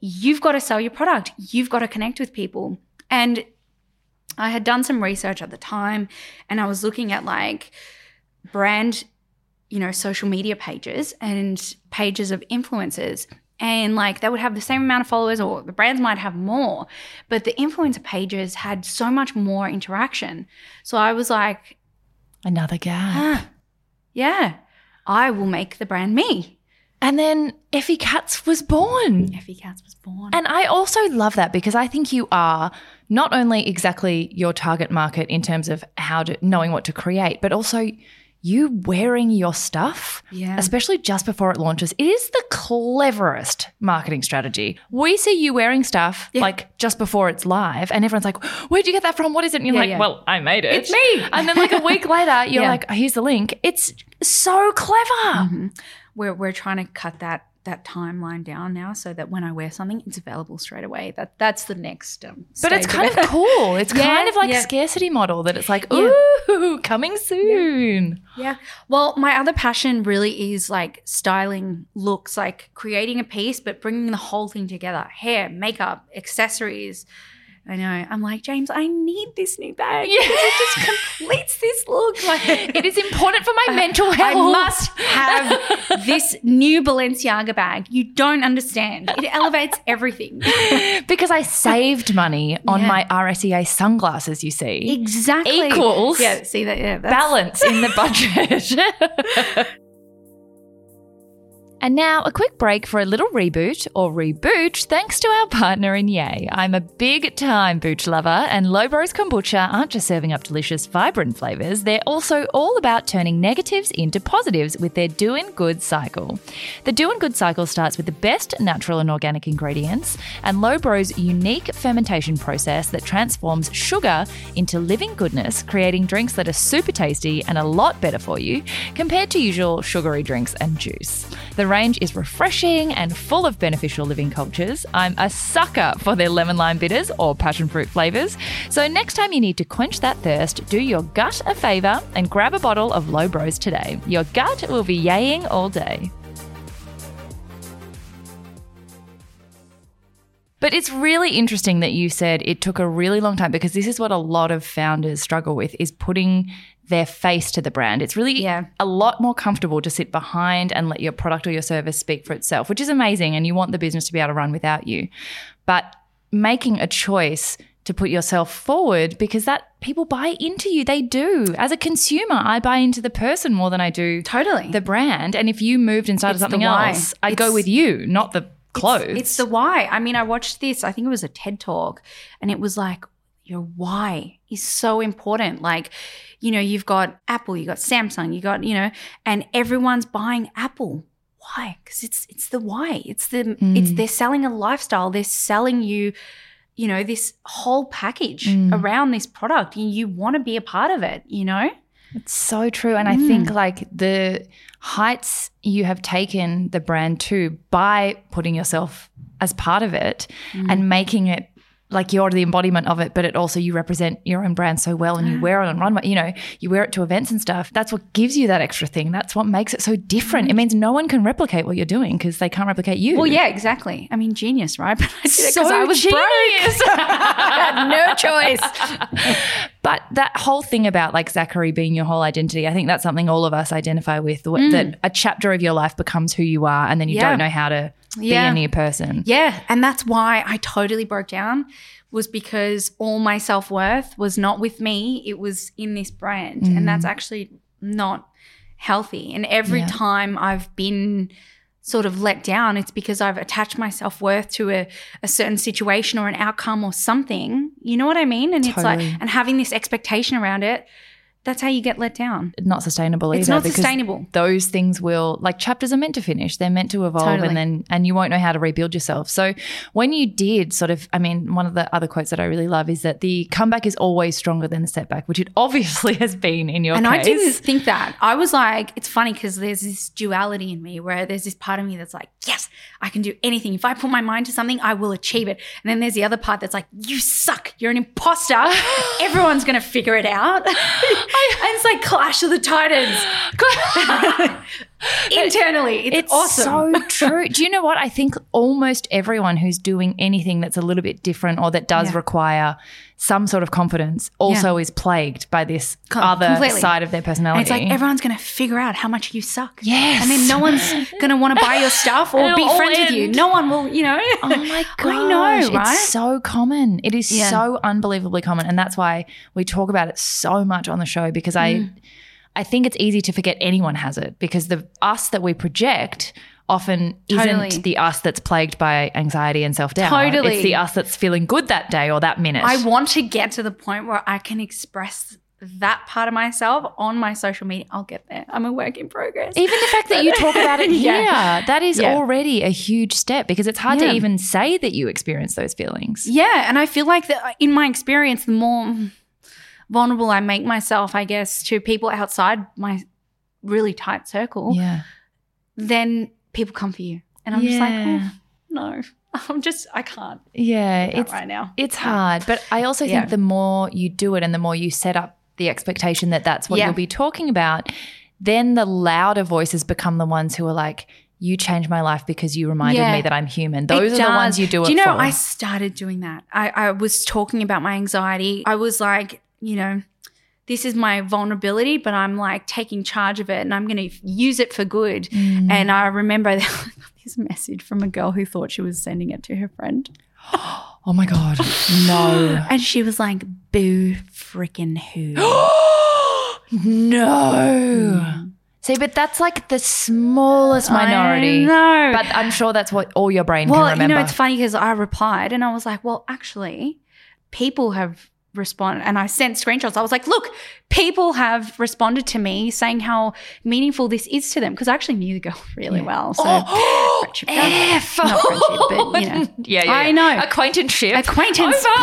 You've got to sell your product. You've got to connect with people. And I had done some research at the time and I was looking at like brand, you know, social media pages and pages of influencers. And like they would have the same amount of followers, or the brands might have more, but the influencer pages had so much more interaction. So I was like, Another gap. ah, yeah, I will make the brand me. And then Effie Kats was born. Effie Kats was born. And I also love that because I think you are not only exactly your target market in terms of how to knowing what to create, but also you wearing your stuff, Yeah. especially just before it launches. It is the cleverest marketing strategy. We see you wearing stuff Yeah. like just before it's live, and everyone's like, Where'd you get that from? What is it? And you're Yeah, like, yeah. Well, I made it. It's me. And then like a week later, you're like, Here's the link. It's so clever. Mm-hmm. we're we're trying to cut that that timeline down now so that when I wear something, it's available straight away. That that's the next. Um, But it's kind of it. cool. It's Yeah, kind of like yeah. a scarcity model that it's like, Yeah. ooh, coming soon. Yeah. Well, my other passion really is like styling looks, like creating a piece, but bringing the whole thing together hair, makeup, accessories, I know. I'm like, James, I need this new bag. Yeah. It just completes this look. Like, it is important for my uh, mental health. I must have this new Balenciaga bag. You don't understand. It elevates everything. because I saved money on Yeah. my RSEA sunglasses, you see. Exactly. Equals Yeah, see that? Yeah. balance in the budget. And now a quick break for a little reboot or reboot thanks to our partner in Yay. I'm a big time booch lover and Lo Bros Kombucha aren't just serving up delicious, vibrant flavors, they're also all about turning negatives into positives with their Doin' Good cycle. The Doin' Good cycle starts with the best natural and organic ingredients and Lo Bros' unique fermentation process that transforms sugar into living goodness, creating drinks that are super tasty and a lot better for you compared to usual sugary drinks and juice. The range is refreshing and full of beneficial living cultures. I'm a sucker for their lemon lime bitters or passion fruit flavors. So next time you need to quench that thirst, do your gut a favor and grab a bottle of Lo Bros today. Your gut will be yaying all day. But it's really interesting that you said it took a really long time because this is what a lot of founders struggle with is putting their face to the brand. It's really Yeah. a lot more comfortable to sit behind and let your product or your service speak for itself, which is amazing and you want the business to be able to run without you. But making a choice to put yourself forward because that people buy into you. They do. As a consumer, I buy into the person more than I do Totally. the brand. And if you moved and started It's something else, I'd go with you, not the clothes. It's the why. I mean, I watched this, I think it was a TED talk, and it was like, your why is so important. Like, you know, you've got Apple, you got Samsung, you got, you know, and everyone's buying Apple. Why? Because it's it's the why. It's the it's mm. they're selling a lifestyle. They're selling you, you know, this whole package mm. around this product. And you want to be a part of it, you know? It's so true. And I mm. think like the heights you have taken the brand to by putting yourself as part of it and making it like you're the embodiment of it, but it also you represent your own brand so well and you wear it on runway, you know, you wear it to events and stuff. That's what gives you that extra thing. That's what makes it so different. It means no one can replicate what you're doing because they can't replicate you. Well, yeah, exactly. I mean, genius, right? But I did it so because I was broke. genius. I had no choice. But that whole thing about like Zachary being your whole identity, I think that's something all of us identify with. wh- That a chapter of your life becomes who you are, and then you Mm. Yeah. don't know how to be Yeah. a new person. Yeah, and that's why I totally broke down was because all my self-worth was not with me, it was in this brand. And mm. that's actually not healthy. And every Yeah. time I've been sort of let down, it's because I've attached my self-worth to a, a certain situation or an outcome or something. You know what I mean? And it's like and having this expectation around it, that's how you get let down. Not sustainable It's either. not sustainable. Those things will like chapters are meant to finish. They're meant to evolve, Totally. and then and you won't know how to rebuild yourself. So when you did sort of, I mean, one of the other quotes that I really love is that the comeback is always stronger than the setback, which it obviously has been in your case. And case. I didn't think that. I was like, it's funny because there's this duality in me where there's this part of me that's like, yes, I can do anything. If I put my mind to something, I will achieve it. And then there's the other part that's like, you suck. You're an imposter. Everyone's going to figure it out. and it's like Clash of the Titans. Internally, it's, It's awesome. so true. Do you know what? I think almost everyone who's doing anything that's a little bit different or that does Yeah. require some sort of confidence also is plagued by this Com- other completely. side of their personality. and it's like everyone's going to figure out how much you suck. Yes. And then no one's going to want to buy your stuff or be friends with you. No one will, you know. Oh my gosh. I know, right? It's so common. It is Yeah. so unbelievably common. And that's why we talk about it so much on the show because I Mm. I think it's easy to forget anyone has it because the us that we project often Totally. isn't the us that's plagued by anxiety and self-doubt. Totally. It's the us that's feeling good that day or that minute. I want to get to the point where I can express that part of myself on my social media. I'll get there. I'm a work in progress. even the fact that you talk about it here, Yeah. that is Yeah. already a huge step because it's hard Yeah. to even say that you experience those feelings. Yeah, and I feel like that uh, in my experience, the more vulnerable I make myself, I guess, to people outside my really tight circle, Yeah. then people come for you, and I'm just like, oh, no, I'm just, I can't Yeah. It's right now. It's hard, but I also Yeah. think the more you do it and the more you set up the expectation that that's what Yeah. you'll be talking about, then the louder voices become the ones who are like, you changed my life because you reminded Yeah. me that I'm human. Those It are the ones you do it Do you know, for. I started doing that. I, I was talking about my anxiety. I was like, you know, this is my vulnerability, but I'm like taking charge of it and I'm going to use it for good. Mm. And I remember this message from a girl who thought she was sending it to her friend. oh my God. No. And she was like, boo freaking who. no. See, but that's like the smallest minority. No. But I'm sure that's what all your brain well, can you remember. know, it's funny because I replied and I was like, well, actually, people have responded. And I sent screenshots. I was like, look, people have responded to me saying how meaningful this is to them because I actually knew the girl really well. So, friendship- F. not friendship, but, you know. yeah, yeah, I know. Acquaintanceship. Acquaintance.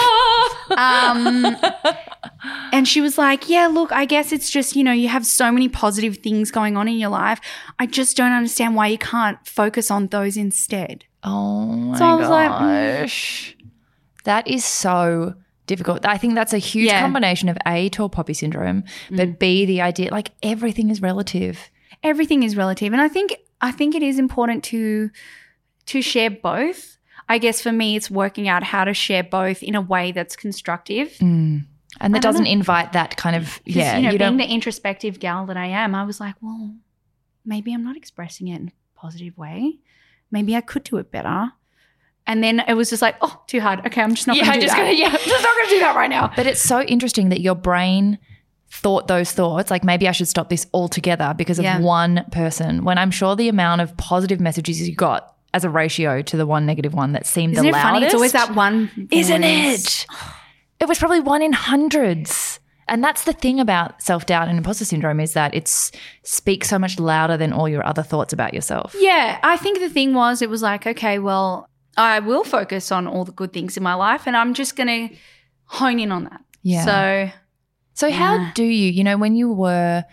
Um, and she was like, Yeah, look, I guess it's just, you know, you have so many positive things going on in your life. I just don't understand why you can't focus on those instead. Oh my So I was like, mm. gosh. that is so difficult. I think that's a huge Yeah. Mm. combination of A, tall poppy syndrome, but B, the idea like everything is relative. everything is relative and i think i think it is important to to share both i guess for me it's working out how to share both in a way that's constructive And that doesn't know. invite that kind of yeah. you know you being don't the introspective gal that i am i was like well maybe i'm not expressing it in a positive way maybe i could do it better and then it was just like oh too hard okay i'm just not Yeah, gonna do just that gonna- yeah. I'm just not gonna do that right now But it's so interesting that your brain thought those thoughts like maybe I should stop this altogether because of Yeah. one person when I'm sure the amount of positive messages you got as a ratio to the one negative one that seemed isn't the it loudest. funny it's always that one Isn't it? It was probably one in hundreds. And that's the thing about self-doubt and imposter syndrome is that it speaks so much louder than all your other thoughts about yourself. Yeah, I think the thing was, it was like, okay, well, I will focus on all the good things in my life and I'm just going to hone in on that. Yeah. So, So how do you, you know, when you were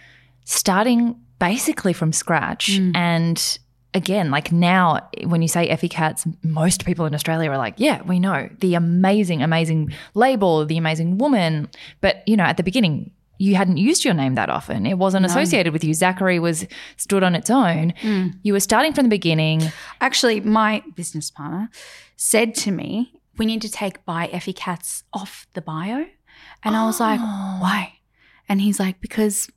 starting basically from scratch Mm. and again, like now when you say Effie Kats, most people in Australia are like, yeah, we know the amazing, amazing label, the amazing woman. But, you know, at the beginning, you hadn't used your name that often. It wasn't associated with you. Zachary was stood on its own. Mm. You were starting from the beginning. actually, my business partner said to me, we need to take by Effie Kats off the bio. And I was like, Oh. why? And he's like, because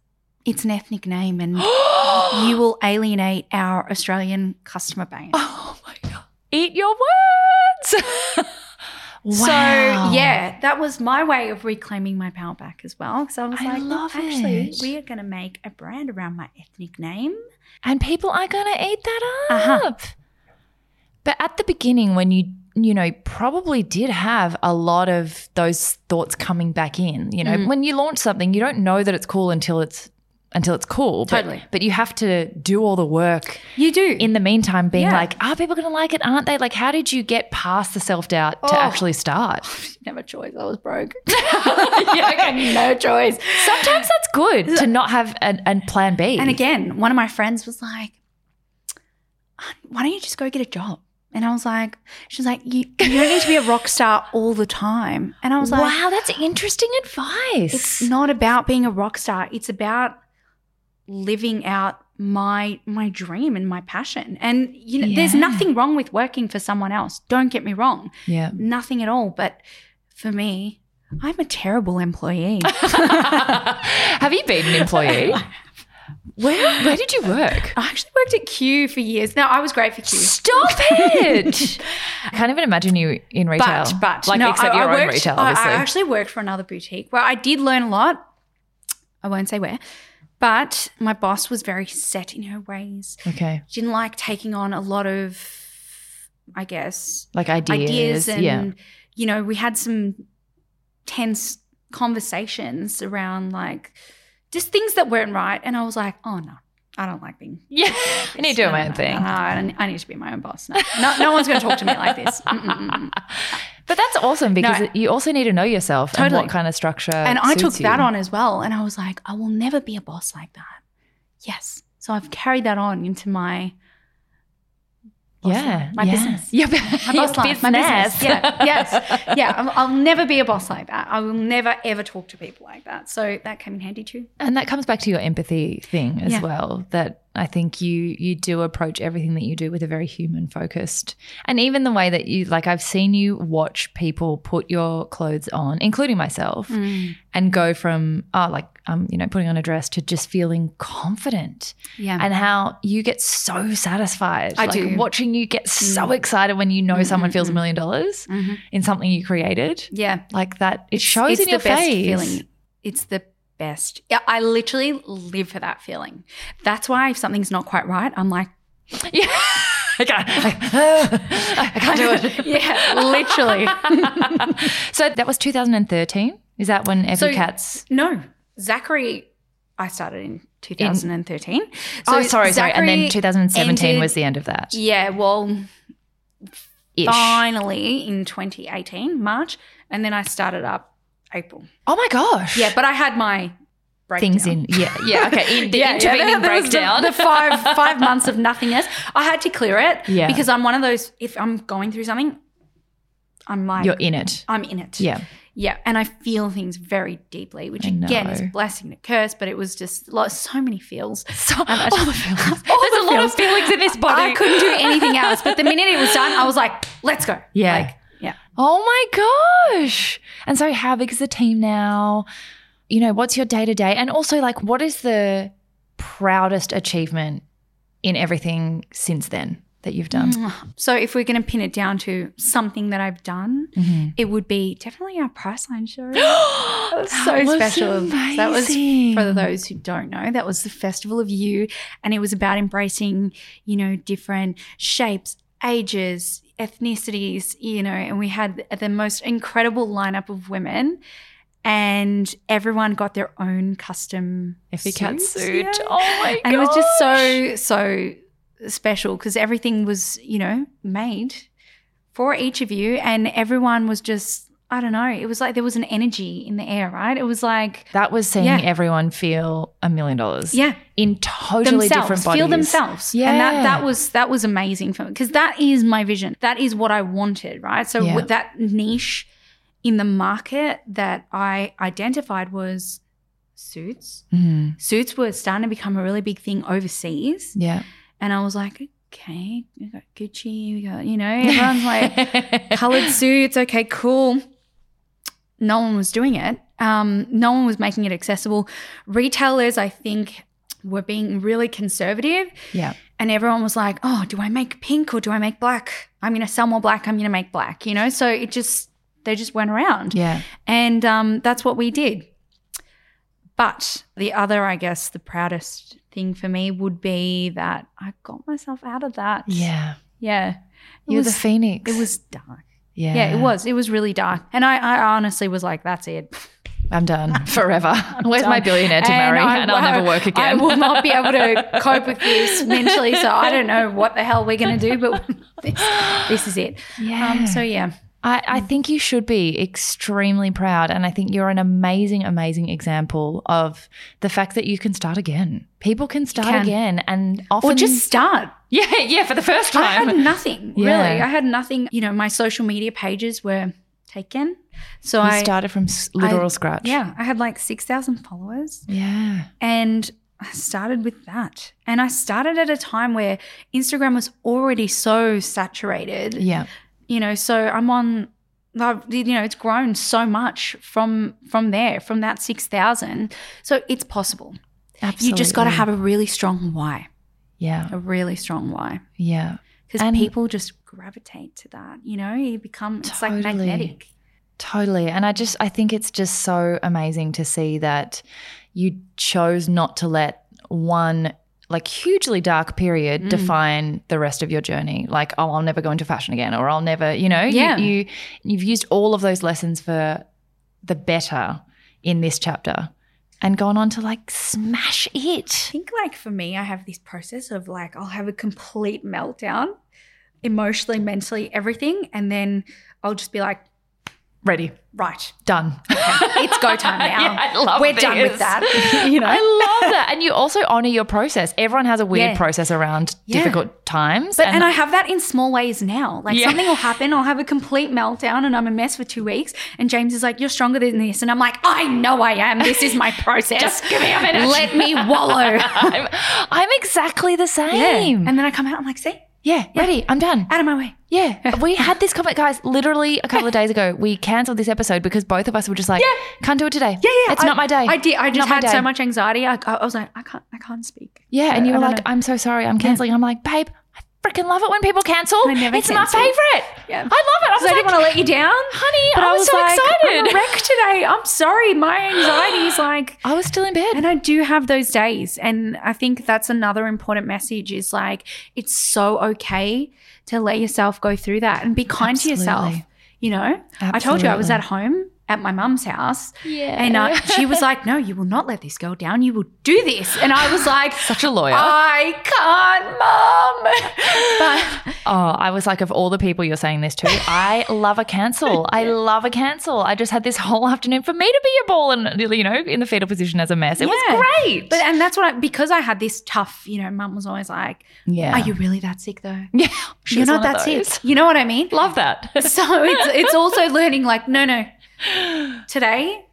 it's an ethnic name and you will alienate our Australian customer base. Oh my God. Eat your words. wow. So yeah, that was my way of reclaiming my power back as well. So I was I like, love "Look, actually, it. we are going to make a brand around my ethnic name. And people are going to eat that Uh-huh. up. But at the beginning, when you, you know, probably did have a lot of those thoughts coming back in, you know, Mm. when you launch something, you don't know that it's cool until it's, until it's cool. But, Totally. But you have to do all the work You do. in the meantime, being Yeah. like, are people going to like it? Aren't they? Like, how did you get past the self doubt to Oh. actually start? Never a choice. I was broke. yeah, okay, no choice. Sometimes that's good to not have a, a plan B. And again, one of my friends was like, "Why don't you just go get a job?" And I was like, "She's like, you, you don't need to be a rock star all the time." And I was like, wow, that's interesting advice. it's not about being a rock star it's about living out my my dream and my passion and you know there's nothing wrong with working for someone else don't get me wrong yeah. nothing at all but for me i'm a terrible employee Have you been an employee? Where where did you work? i actually worked at Cue for years no i was great for Cue Stop it! I can't even imagine you in retail. but but like no, except I, your I own worked, retail, I- obviously. I, actually worked for another boutique where I did learn a lot. I won't say where, but my boss was very set in her ways. okay, She didn't like taking on a lot of, I guess, like ideas. ideas, and yeah. you know, we had some tense conversations around like just things that weren't right, and I was like, oh no. I don't like being. Yeah, I need to do No, my no, own thing. No, I, I need to be my own boss. No, no, no one's going to talk to me like this. Mm, mm, mm. But that's awesome because you also need to know yourself and what kind of structure. and I took suits that on as well. And I was like, I will never be a boss like that. Yes. So I've carried that on into my Yeah, my yeah. business. Your, My boss life, my business. business. Yeah, yes, yeah. I'll, I'll never be a boss like that. I will never ever talk to people like that. So that came in handy too. And that comes back to your empathy thing as Yeah. well. That I think you you do approach everything that you do with a very human focused. And even the way that you like I've seen you watch people put your clothes on, including myself, Mm. and go from oh like um you know putting on a dress to just feeling confident. Yeah. And how you get so satisfied. I like do. watching you get so Mm. excited when you know Mm, someone feels a mm. million dollars Mhm. in something you created. Yeah. Like that it shows it's in your best face. feeling. It's the best. Yeah, I literally live for that feeling. That's why if something's not quite right, I'm like, Yeah. I can't, I, I can't do it. yeah, literally. so that was 2013. Is that when Effie So- Kats? no, Zachary, I started in 2013. oh, sorry, sorry. And then 2017 ended- was the end of that. Yeah, well, Ish. finally in 2018, March, and then I started up April. Oh my gosh. Yeah, but I had my breakdown. Things in. Yeah. Yeah. Okay. In, the Yeah, yeah, intervening there was the- breakdown. The, five five months of nothingness. I had to clear it Yeah. because I'm one of those. If I'm going through something, I'm like You're in it. I'm in it. Yeah. yeah, and I feel things very deeply, which I again is know. blessing and a curse. But it was just like so many feels. So, I all just- the feelings. all There's the a lot of feelings in this body. I couldn't do anything else. But the minute it was done, I was like, let's go. Yeah. Like, yeah. Oh my gosh. And so, how big is the team now? You know, what's your day to day? And also, like, what is the proudest achievement in everything since then that you've done? So if we're going to pin it down to something that I've done, Mhm. it would be definitely our Priceline show. That was so was special. That was for those who don't know. That was the Festival of You, and it was about embracing, you know, different shapes, ages, ethnicities, you know, and we had the most incredible lineup of women. And everyone got their own custom Effie Kat suit. Yeah. Oh my god. And it was just so, so special because everything was, you know, made for each of you. And everyone was just, I don't know, it was like there was an energy in the air, right? It was like, That was seeing Yeah. everyone feel a million dollars. yeah, In totally themselves, different bodies. feel themselves. Yeah. And that, that was, that was amazing for me because that is my vision. That is what I wanted, right? So Yeah. with that niche in the market that I identified was suits. Mhm. Suits were starting to become a really big thing overseas. Yeah. And I was like, okay, we got Gucci, we got, you know, everyone's like colored suits. Okay, cool. No one was doing it. Um, no one was making it accessible. Retailers, I think, were being really conservative. yeah. And everyone was like, oh, do I make pink or do I make black? I'm going to sell more black. I'm going to make black, you know? So it just, they just went around. Yeah. And um, that's what we did. But the other, I guess, the proudest thing for me would be that I got myself out of that. Yeah. Yeah. It You're was, the phoenix. it was dark. Yeah. Yeah. it was. It was really dark. And I, I honestly was like, that's it. I'm done forever. Where's my billionaire to marry? I- and I'll never work again. I will not be able to cope with this mentally. So I don't know what the hell we're going to do, but this, this is it. yeah. Um, so yeah. I, I mm. think you should be extremely proud. And I think you're an amazing, amazing example of the fact that you can start again. People can start can. again and often Or just start. Yeah, yeah, for the first time. I had nothing, Yeah. really. I had nothing. You know, my social media pages were taken. So you I, started from literal I- scratch. yeah, I had like 6,000 followers. Yeah. And I started with that. And I started at a time where Instagram was already so saturated. Yeah. You know, so I'm on I've- you know, it's grown so much from from there, from that 6,000. So it's possible. Absolutely. You just got to have a really strong why. Yeah. A really strong why. Yeah. Because people just gravitate to that, you know, you become it's like Totally. magnetic. Totally. And I just I think it's just so amazing to see that you chose not to let one like hugely dark period Mm. define the rest of your journey. Like, oh, I'll never go into fashion again or I'll never, you know, you- you you've used all of those lessons for the better in this chapter and gone on to like smash it. I think like for me, I have this process of like I'll have a complete meltdown, emotionally, mentally, everything, and then I'll just be like, Ready. Right. Done. It's go time now. Yeah, I love We're done with that. you know? I love that. And you also honor your process. Everyone has a weird Yeah. process around Yeah. difficult times. But, and, I have that in small ways now. Like something will happen, I'll have a complete meltdown and I'm a mess for two weeks. And James is like, You're stronger than this. And I'm like, I know I am. This is my process. Just give me a minute. Let me wallow. I'm, I'm exactly the same. And then I come out, and I'm like, See, Yeah, ready. I'm done. out of my way. Yeah. We had this comment, guys, literally a couple of days ago. We cancelled this episode because both of us were just like, yeah. can't do it today. Yeah, yeah. It's I- not my day. I did. I just had so much anxiety. I, I was like, I can't, I can't speak. Yeah. And you were like, know. I'm so sorry. I'm cancelling. I'm like, babe, freaking love it when people cancel. I it's cancel. my favorite. Yeah. I love it. I was I like, didn't want to let you down. honey, But I was, so like, excited. I'm a wreck today. I'm sorry. My anxiety is like, I was still in bed. And I do have those days. And I think that's another important message is like, it's so okay to let yourself go through that and be kind to yourself. You know, I told you I was at home at my mum's house. Yeah. And uh, she was like, no, you will not let this girl down. You will do this. And I was like, Such a lawyer. I can't, mum. but Oh, I was like, of all the people you're saying this to, I love a cancel. I love a cancel. I just had this whole afternoon for me to be a ball and, you know, in the fetal position as a mess. It Yeah. was great. But and that's what I because I had this tough, you know, mum was always like, yeah. Are you really that sick though? yeah. You're not that sick. You know what I mean? Love that. So it's it's also learning like, no, no. Today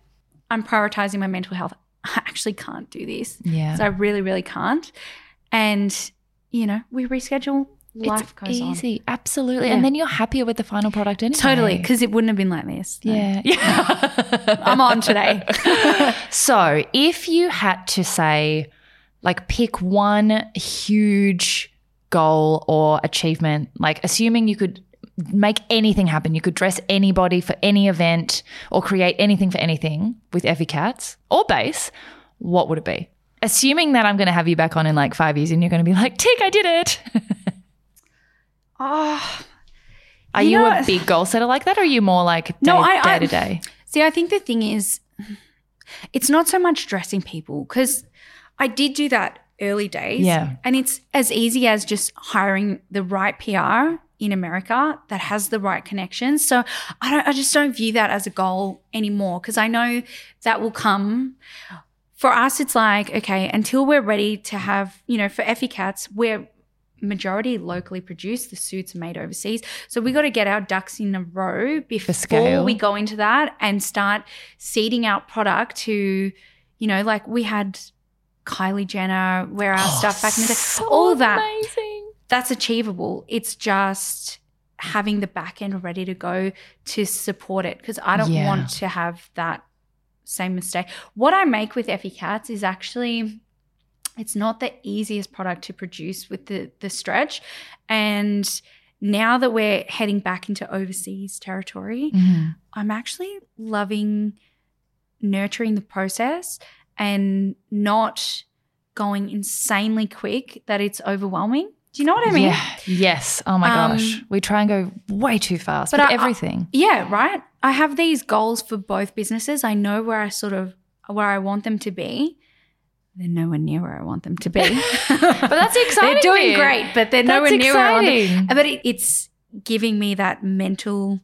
I'm prioritizing my mental health. I actually can't do this. Yeah. So I really, really can't. And, you know, we reschedule. Life goes on. easy. Absolutely. Yeah. And then you're happier with the final product anyway. Totally. Because it wouldn't have been like this. No. Yeah. Yeah. I'm on today. so if you had to say, like, pick one huge goal or achievement, like, assuming you could make anything happen, you could dress anybody for any event or create anything for anything with Effie Kats or base, what would it be? Assuming that I'm going to have you back on in like five years and you're going to be like, tick, I did it. oh. Are You you, know a big goal setter like that or are you more like day, No, I- day I- to day? See, I think the thing is, it's not so much dressing people because I did do that early days. Yeah. And it's as easy as just hiring the right PR in America that has the right connections. So I don't I just don't view that as a goal anymore because I know that will come. For us, it's like, okay, until we're ready to have, you know, for Effie Kats, we're majority locally produced. The suits are made overseas. So we got to get our ducks in a row before we go into that and start seeding out product to, you know, like we had Kylie Jenner wear our oh, stuff back in the day. So All that Amazing. That's achievable. It's just having the back end ready to go to support it because I don't Yeah. want to have that same mistake. What I make with Effie Kats is actually it's not the easiest product to produce with the the stretch and now that we're heading back into overseas territory, Mhm. I'm actually loving nurturing the process and not going insanely quick that it's overwhelming. Do you know what I mean? Yeah. Yes. Oh my Um, gosh. We try and go way too fast but with I- everything. Yeah, right. I have these goals for both businesses. I know where I sort of where I want them to be. They're nowhere near where I want them to be. but that's exciting they're doing great, but they're That's nowhere near where I want them. exciting. But it, it's giving me that mental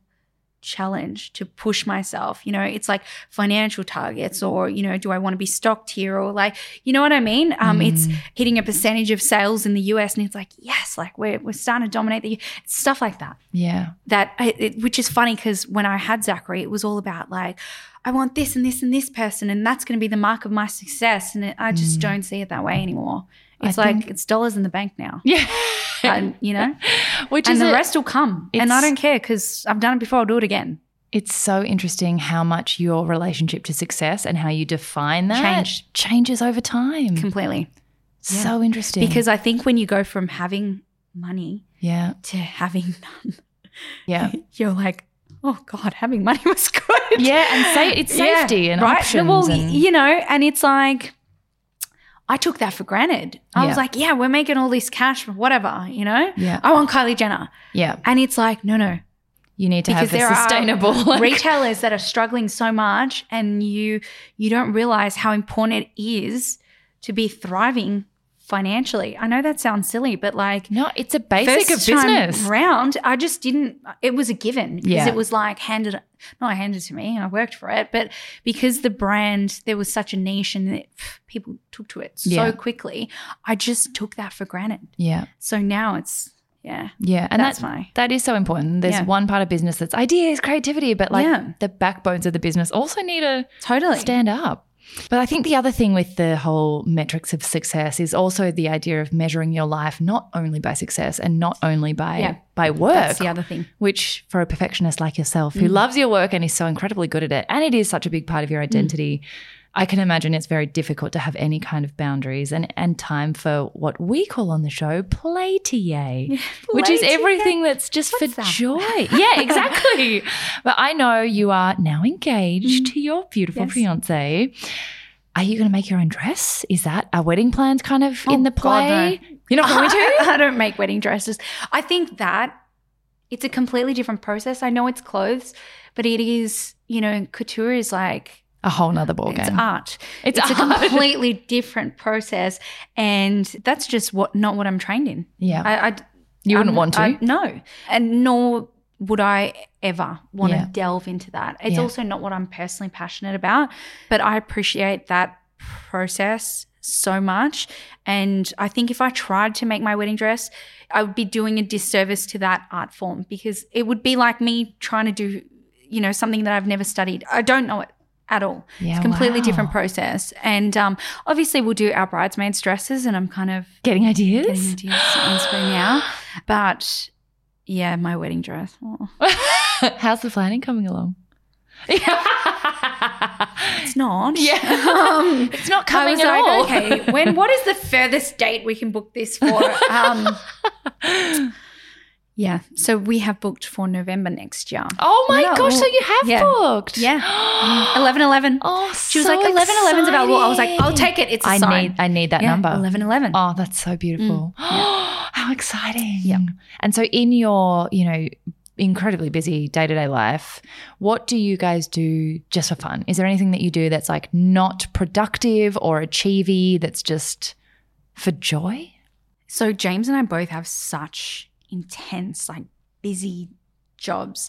challenge to push myself. You know, it's like financial targets, or you know, do I want to be stocked here, or like, you know what I mean? Um, it's Mm. hitting a percentage of sales in the US, and it's like, yes, like we're we're starting to dominate the stuff like that. Yeah. That it, it- which is funny because when I had Zachary, it was all about like. I want this and this and this person, and that's going to be the mark of my success. And it, I just Mm. don't see it that way anymore. I It's like think- it's dollars in the bank now, Yeah. And you know, Which and is the a- rest will come. And I don't care because I've done it before. I'll do it again. It's so interesting how much your relationship to success and how you define that Changed. changes over time. Completely. So interesting. Because I think when you go from having money yeah, to having none, yeah, you're like, oh God, having money was good. yeah, and say it's Yeah, safety and right? options. Well, and- you know, and it's like, I took that for granted. I was like, yeah, we're making all this cash whatever, you know? yeah, I want Kylie Jenner. yeah. And it's like, no, no, You need to because have a sustainable are like- retailers that are struggling so much and you you don't realize how important it is to be thriving financially. I know that sounds silly, but like No, it's a basic first of time business. round, I just didn't. It was a given because Yeah. it was like handed, not handed to me. And I worked for it, but because the brand there was such a niche and it, people took to it so Yeah. quickly, I just took that for granted. Yeah. So now it's yeah, Yeah. And that's that, my that is so important. There's Yeah. one part of business that's ideas, creativity, but like Yeah. the backbones of the business also need to totally. stand up. But I think the other thing with the whole metrics of success is also the idea of measuring your life not only by success and not only by Yeah. by work. That's the other thing. which for a perfectionist like yourself Mm. who loves your work and is so incredibly good at it and it is such a big part of your identity i can imagine it's very difficult to have any kind of boundaries and, and time for what we call on the show play to yay, which is everything that's just What's for that? joy yeah exactly but i know you are now engaged to your beautiful Mm. Yes. fiance are you going to make your own dress? Is that our wedding plans kind of in Oh, the God, play? no. You're not going to? I don't make wedding dresses. I think that it's a completely different process. I know it's clothes, but it is, you know, couture is like A whole nother ballgame. it's art. It's It's, a completely different process, and that's just what not what I'm trained in. yeah. I, I you wouldn't I'm- want to? I- no, and nor would I ever want Yeah. to delve into that. It's Yeah. also not what I'm personally passionate about, but I appreciate that process so much. And I think if I tried to make my wedding dress, I would be doing a disservice to that art form because it would be like me trying to do, you know, something that I've never studied. I don't know it at all. Yeah, it's a completely wow. different process. And um, obviously, we'll do our bridesmaids' dresses, and I'm kind of Getting ideas? getting ideas spring now. But yeah, my wedding dress. oh, How's the planning coming along? it's not. Yeah. Um, it's not coming at like, all. okay, when what is the furthest date we can book this for? Um, yeah, so we have booked for November next year. Oh my Yeah, gosh, so you have yeah. booked. Yeah, eleven eleven. Oh, She was like, eleven eleven's available. I was like, I'll take it. It's a I sign. need I need that yeah, number. Eleven eleven. Oh, that's so beautiful. Mm. How exciting. Yeah. And so in your, you know, incredibly busy day-to-day life, what do you guys do just for fun? Is there anything that you do that's like not productive or achievey that's just for joy? So James and I both have such intense, like busy jobs.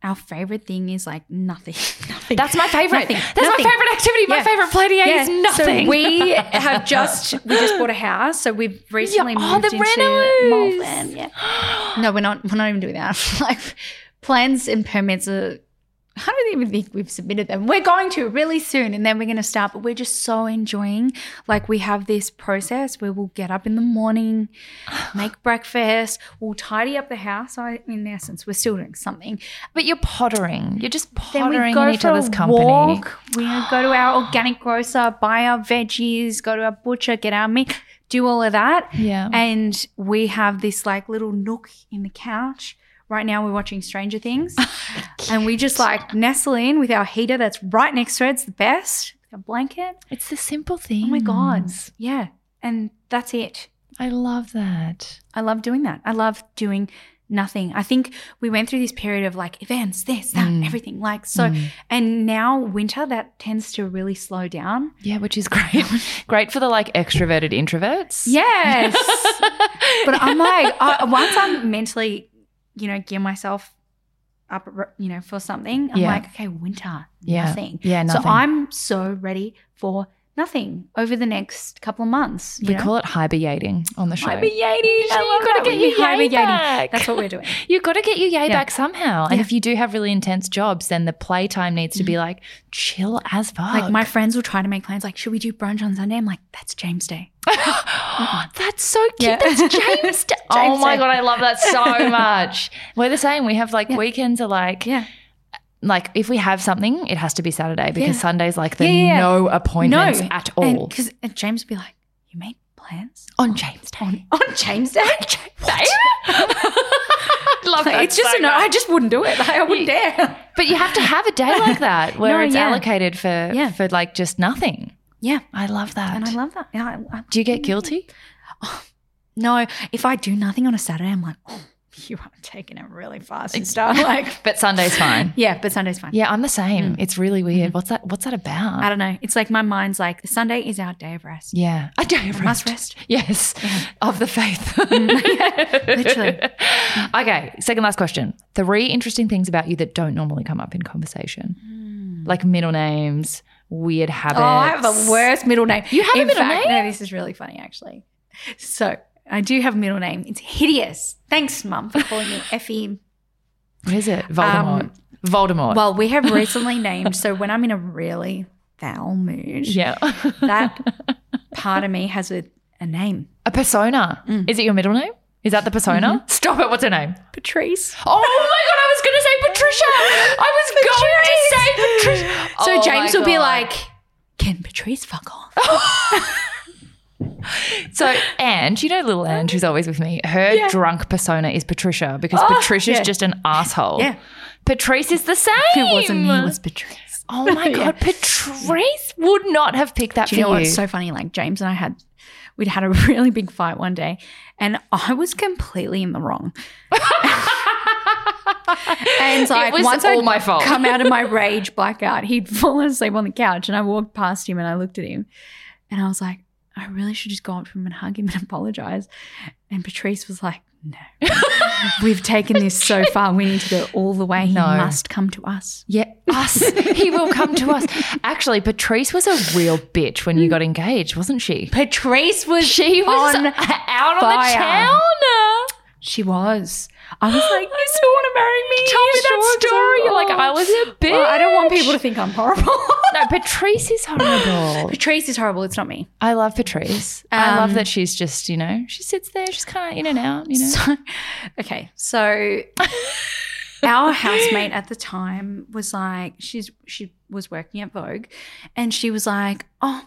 Our favorite thing is like nothing. nothing. That's my favorite. Nothing. That's Nothing. my favorite activity. My favorite play date is nothing. So we have just we just bought a house. So we've recently Yeah, oh, moved the into. Malvern. Yeah. No, we're not. We're not even doing that. like plans and permits are. I don't even think we've submitted them. We're going to really soon, and then we're going to start. But we're just so enjoying. Like we have this process where we'll get up in the morning, make breakfast, we'll tidy up the house. I, in essence, we're still doing something. but you're pottering. You're just pottering Then we go in each for other's a company. walk. We go to our organic grocer, buy our veggies, go to our butcher, get our meat, do all of that. Yeah. And we have this like little nook in the couch. Right now we're watching Stranger Things. and we just like nestle in with our heater that's right next to it. It's the best. A blanket. It's the simple thing. Oh my God. Yeah. And that's it. I love that. I love doing that. I love doing nothing. I think we went through this period of like events, this, that, Mm. everything. Like, so, and now winter, that tends to really slow down. Yeah, which is great. great for the like extroverted introverts. Yes. but I'm like, I, once I'm mentally, you know, gear myself up, you know, for something, I'm Yeah. like, okay, winter, Yeah. nothing. Yeah, nothing. So I'm so ready for nothing over the next couple of months. You we know? call it hibernating on the show. hibernating. You I love gotta get your yay back. That's what we're doing. You've got to get your yay Yeah. back somehow. And Yeah. if you do have really intense jobs, then the playtime needs to be mm-hmm. like chill as fuck. Like my friends will try to make plans like, should we do brunch on Sunday? I'm like, that's James Day. That's so cute. Yeah. That's James. Day. oh my Day. god, I love that so much. We're the same. We have like weekends are like Yeah. Like if we have something, it has to be Saturday because Yeah. Sunday's like the Yeah, yeah, no appointments at all Because James would be like, you made plans on James Day. on, on James Day? love Like, that it's just so a no. I just wouldn't do it. Like, I wouldn't dare. But you have to have a day like that where No, it's allocated for Yeah. for like just nothing. Yeah. I love that. And I love that. Yeah, I, I, Do you get guilty? Oh, no, if I do nothing on a Saturday, I'm like, oh, you are taking it really fast and stuff. Like, But Sunday's fine. yeah, but Sunday's fine. Yeah, I'm the same. Mm. It's really weird. Mm-hmm. What's that? What's that about? I don't know. It's like my mind's like Sunday is our day of rest. yeah, a day of rest. Must rest. Yes, of the faith. Mm. Literally. okay, second last question. Three interesting things about you that don't normally come up in conversation, hmm. like middle names, weird habits. Oh, I have the worst middle name. You have a In middle fact, name? No, this is really funny actually. So I do have a middle name. It's hideous. Thanks, Mum, for calling me Effie. What is it? Voldemort. Um, Voldemort. Well, we have recently named. So when I'm in a really foul mood, yeah. that part of me has a, a name. a persona. Mm. Is it your middle name? Is that the persona? Mm-hmm. Stop it. What's her name? Patrice. Oh my god, I was going to say Patricia. I was going to say Patricia. So Oh James will be like, "Can Patrice fuck off?" So, and you know little Anne, who's always with me, her drunk persona is Patricia because oh, Patricia's yeah. just an asshole. Yeah. Patrice is the same. It wasn't me. It was Patrice. Oh my God. Patrice would not have picked that Do for you know what's so funny? Like James and I had, we'd had a really big fight one day, and I was completely in the wrong. and like was once all I my fault. come out of my rage blackout, he'd fallen asleep on the couch, and I walked past him and I looked at him, and I was like, I really should just go up to him and hug him and apologize. And Patrice was like, No, we've taken this so far. We need to go all the way. No. He must come to us. yeah, us. he will come to us. Actually, Patrice was a real bitch when you mm. got engaged, wasn't she? Patrice was She was on out on fire. the town. She was. I was like, you still want to marry me? Tell me that sure? story. You're like. I was a bitch. Well, I don't want people to think I'm horrible. No, Patrice is horrible. Patrice is horrible. It's not me. I love Patrice. I love Um, that she's just, you know, she sits there, she's kind of in and out, you know. So, okay, so our housemate at the time was like, she's she was working at Vogue, and she was like, oh,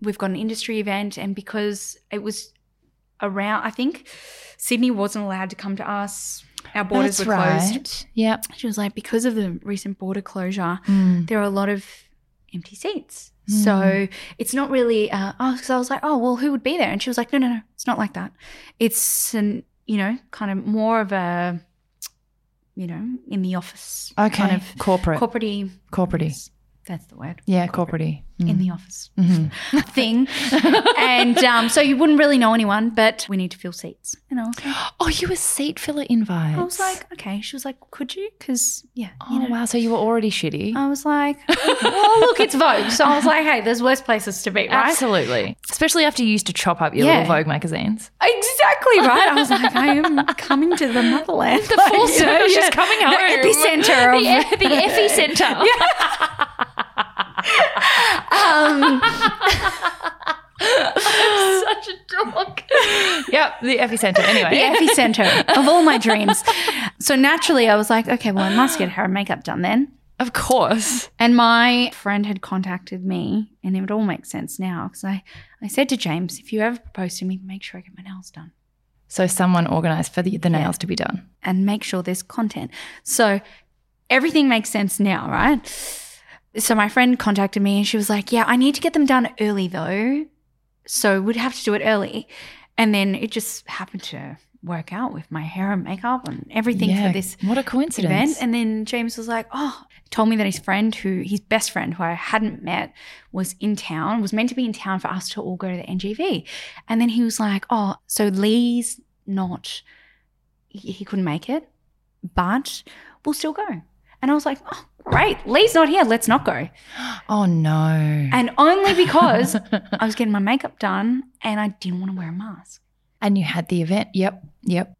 we've got an industry event, and because it was around, I think Sydney wasn't allowed to come to us. Our borders were closed. Yeah. She was like, because of the recent border closure, Mm. there are a lot of empty seats. So it's not really, uh, oh, because I was like, oh, well, who would be there? And she was like, no, no, no, it's not like that. It's an, you know, kind of more of a, you know, in the office Okay. kind of corporate. corporate corporate That's the word. Yeah, corporate In the office Mhm. thing. and um, so you wouldn't really know anyone, but we need to fill seats. And I was like, Oh, you were seat filler invites. I was like, okay. She was like, could you? Because, yeah, oh, you know. wow. So you were already shitty. I was like, well, look, it's Vogue. So I was like, hey, there's worse places to be, right? Absolutely. Especially after you used to chop up your Yeah. little Vogue magazines. Exactly right. I was like, I am coming to the motherland. The full circle. She's coming home. The epicenter of the, the epicenter. Um, Such a dog. yep, the epicenter. Anyway. the epicenter of all my dreams. So naturally, I was like, okay, well, I must get hair and makeup done then. Of course. And my friend had contacted me, and it would all make sense now because I, I said to James, if you ever propose to me, make sure I get my nails done So someone organized for the, the nails to be done. and make sure there's content. So everything makes sense now, right? So my friend contacted me and she was like, Yeah, I need to get them done early though. So we'd have to do it early. And then it just happened to work out with my hair and makeup and everything yeah. for this What a coincidence. event. And then James was like, Oh, told me that his friend who his best friend who I hadn't met was in town, was meant to be in town for us to all go to the NGV. And then he was like, Oh, so Lee's not he, he couldn't make it, but we'll still go. And I was like, Oh, great. Lee's not here. Let's not go. oh no. And only because I was getting my makeup done and I didn't want to wear a mask. And you had the event. Yep. Yep.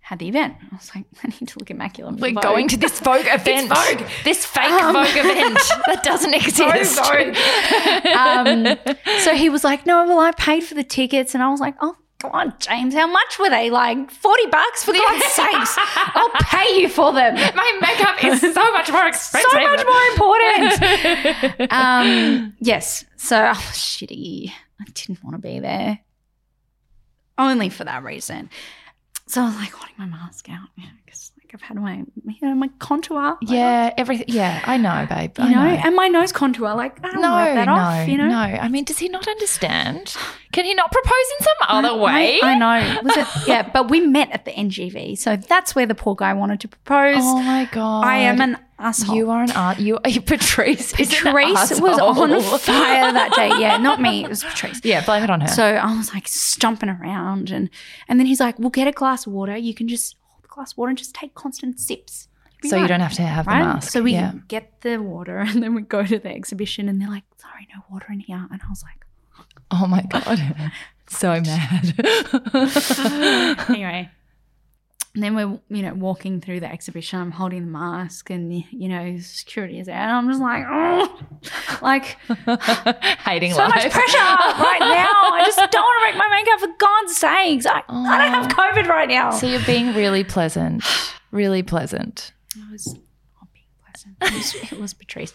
Had the event. I was like, I need to look immaculate. We're Vogue. going to this Vogue event. this, Vogue. This fake Um, Vogue event that doesn't exist. um, so he was like, no, well, I paid for the tickets. And I was like, oh, come on, James, how much were they? Like 40 bucks for God's sakes. I'll pay you for them. My makeup is so much more expensive. So much more important. um, yes. So was shitty. I didn't want to be there. Only for that reason. So I was like holding my mask out, you know, because like I've had my you know, my contour. like, yeah, everything. Yeah, I know, babe. You I know, and my nose contour, like I don't no, wipe that no, off, you know. no. I mean, does he not understand? Can he not propose in some other way? I, I know. Was it? Yeah, but we met at the NGV, so that's where the poor guy wanted to propose. oh my god! I am an asshole. You are an art. You, you Patrice. Patrice was on fire that day. Yeah, not me. It was Patrice. Yeah, blame it on her. So I was like stomping around, and and then he's like, "We'll get a glass of water. You can just glass water and just take constant sips." So you don't have to have the mask. So we yeah. get the water, and then we go to the exhibition, and they're like, "Sorry, no water in here." And I was like, Oh my god. so mad. anyway. And then we're, you know, walking through the exhibition. I'm holding the mask, and you know, security is there, and I'm just like, oh, like Hating so life. much pressure right now. I just don't want to break my makeup for God's sakes. I, I don't have oh. COVID right now. So you're being really pleasant. Really pleasant. I was not being pleasant. It was, it was Patrice.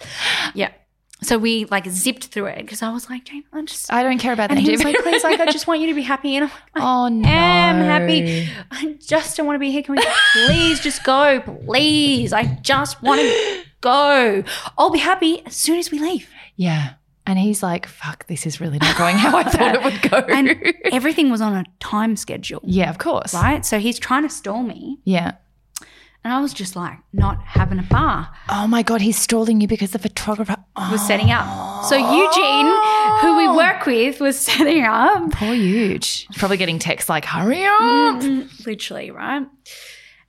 Yeah. So we like zipped through it because I was like, Jane, I just. I don't care about the and he was like, please, like, I just want you to be happy. And I'm like, Oh no. am happy. I just don't want to be here. Can we please just go? Please. I just want to go. I'll be happy as soon as we leave. Yeah. And he's like, fuck, this is really not going how I thought it would go. And everything was on a time schedule, yeah, of course. right? So he's trying to stall me. Yeah. And I was just like, not having a bar. Oh my God, he's stalling you because the photographer oh, was setting up. So Eugene, who we work with, was setting up. Poor huge. He's probably getting texts like, hurry up. Mm, Literally, right?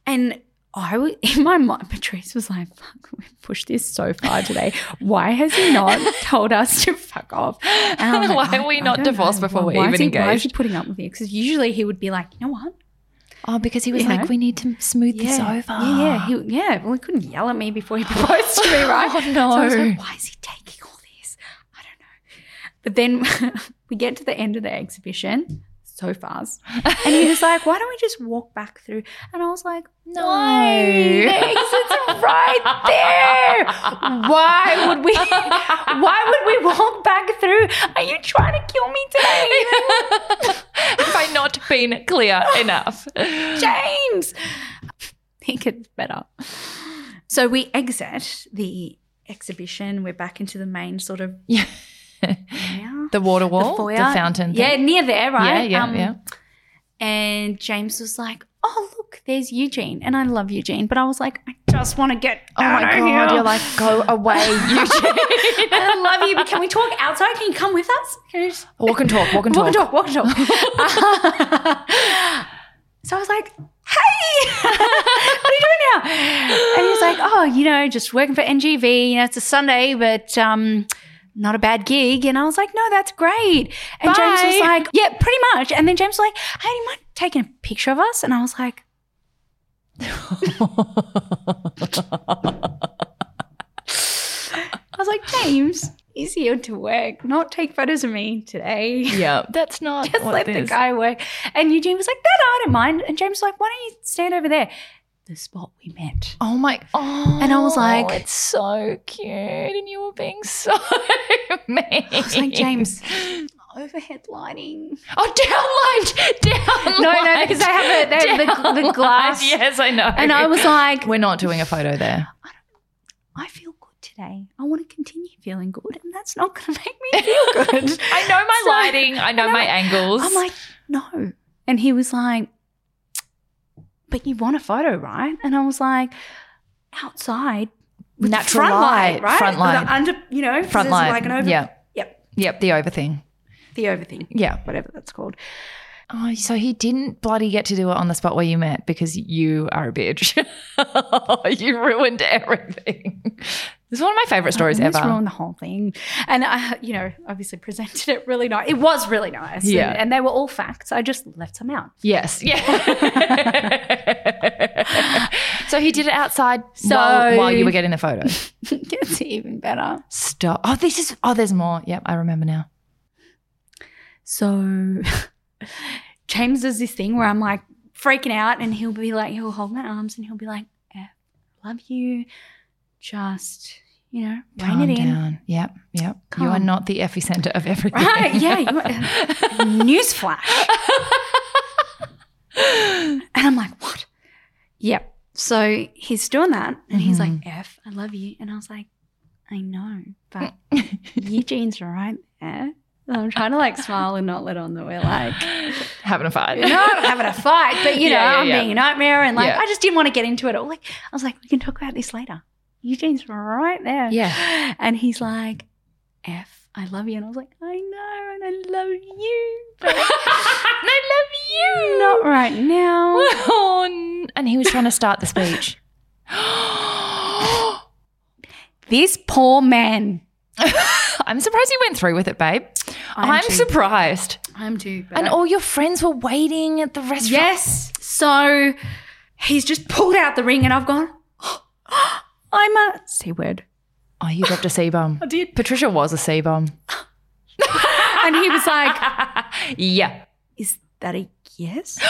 And I was in my mind, Patrice was like, fuck, we pushed this so far today. Why has he not told us to fuck off? And I was Why are we I not don't divorced know. before we're even is he, Why is he engaged? putting up with you? Because usually he would be like, you know what? Oh, because he was You like, know? we need to smooth this over. Yeah, yeah, he, yeah. Well, he couldn't yell at me before he proposed to me, right? Oh, no. So I was like, why is he taking all this? I don't know. But then we get to the end of the exhibition so fast, and he was like, "Why don't we just walk back through?" And I was like, No. "Why? The exit's right there. Why would we? Why would we walk back through? Are you trying to kill me today, Have I not been clear enough? James?" He gets better. So we exit the exhibition. We're back into the main sort of Yeah. The water wall, the, foyer. fountain. Yeah, thing. near there, right? Yeah, yeah, Um, yeah. And James was like, "Oh, look, there's Eugene," and I love Eugene, but I was like, "I just want to get Oh out my of god, here." you're like, go away, Eugene. I love you, but can we talk outside? Can you come with us? Can you just walk and talk, walk and talk. walk and talk, walk and talk? so I was like, "Hey, what are you doing now?" And he was like, "Oh, you know, just working for NGV. You know, it's a Sunday, but um." Not a bad gig. And I was like, no, that's great. And James was like, yeah, pretty much. And then James was like, hey, do you mind taking a picture of us? And I was like, I was like, James, he's here to work, not take photos of me today. yeah, that's not Just let the guy work. And Eugene was like, no, no, I don't mind. And James was like, why don't you stand over there? The spot we met. Oh my! Oh, And I was like- oh, it's so cute, and you were being so mean. I was like, James, overhead lighting. Oh, downlight, downlight. No, no, because they have, a, they have the, the glass. Yes, I know. And I was like, we're not doing a photo there. I feel good today. I want to continue feeling good. And that's not going to make me feel good. I know my So- lighting. I know, I know. my angles. I'm like, no. And he was like, but you want a photo, right? And I was like, outside. with Natural front light, right? front light. under, you know, front light. Like an over, yeah, Yep. yep. The over thing. The over thing, Yeah. whatever that's called. Oh, so he didn't bloody get to do it on the spot where you met because you are a bitch. you ruined everything. This is one of my favorite stories I ever. ruined the whole thing. And I, you know, obviously presented it really nice. It was really nice. Yeah. And, and they were all facts. I just left some out. Yes. Yeah. so he did it outside So- while, while you were getting the photo. Gets even better. Stop. Oh, this is. Oh, there's more. Yep, I remember now. So James does this thing where I'm like freaking out and he'll be like, he'll hold my arms and he'll be like, "Eh, love you. Just, you know, rein Calm it in. down. Yep. Yep. You are not the epicenter of everything. Right, yeah. You, newsflash. and I'm like, what? Yep. So he's doing that and he's like, mm-hmm. F, I love you. And I was like, I know, but Eugene's right there. I'm trying to like smile and not let on that we're like Having a fight. not having a fight, but you know, Yeah, yeah, I'm yeah. being a nightmare and like. I just didn't want to get into it. all. Like I was like, we can talk about this later. Eugene's right there. Yeah. And he's like, F, I love you. And I was like, I know, and I love you. But I love you. not right now. Oh, and he was trying to start the speech. This poor man. I'm surprised you went through with it, babe. I'm, I'm surprised. I'm too. And I- all your friends were waiting at the restaurant. Yes. So he's just pulled out the ring and I've gone, oh, I'm a C word. Oh, you dropped a C bomb. I did. Patricia was a C bomb. And he was like, yeah. Is that a yes?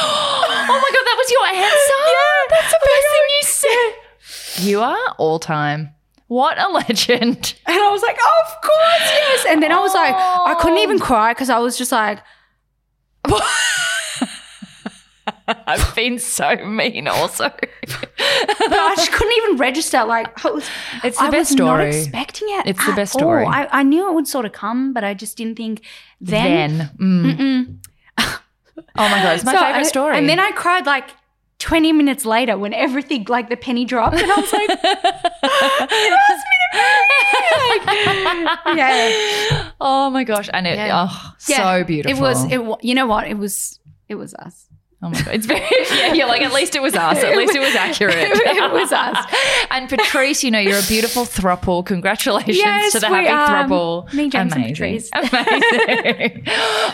Oh my god, that was your answer. Yeah, that's the best thing you said. You are all time. What a legend. And I was like, of course, yes. And then I was like, I couldn't even oh. cry because I was just like, I've been so mean also. but I just couldn't even register. Like, was, It's the I best was not expecting it. It's the best story. all. I, I knew it would sort of come, but I just didn't think then. Then. Mm. Oh my god, it's my So favorite I- story. And then I cried like 20 minutes later when everything, like the penny dropped. And I was like, yeah. Oh my gosh, and it Yeah. oh Yeah. so beautiful. It was, it, you know what? It was, it was us. Oh my god, it's very yeah. You're like at least it was us. At least it was accurate. It was us. and Patrice, you know you're a beautiful thruple. Congratulations Yes, to the we happy are. thruple. Me, James, and Amazing, Patrice. amazing.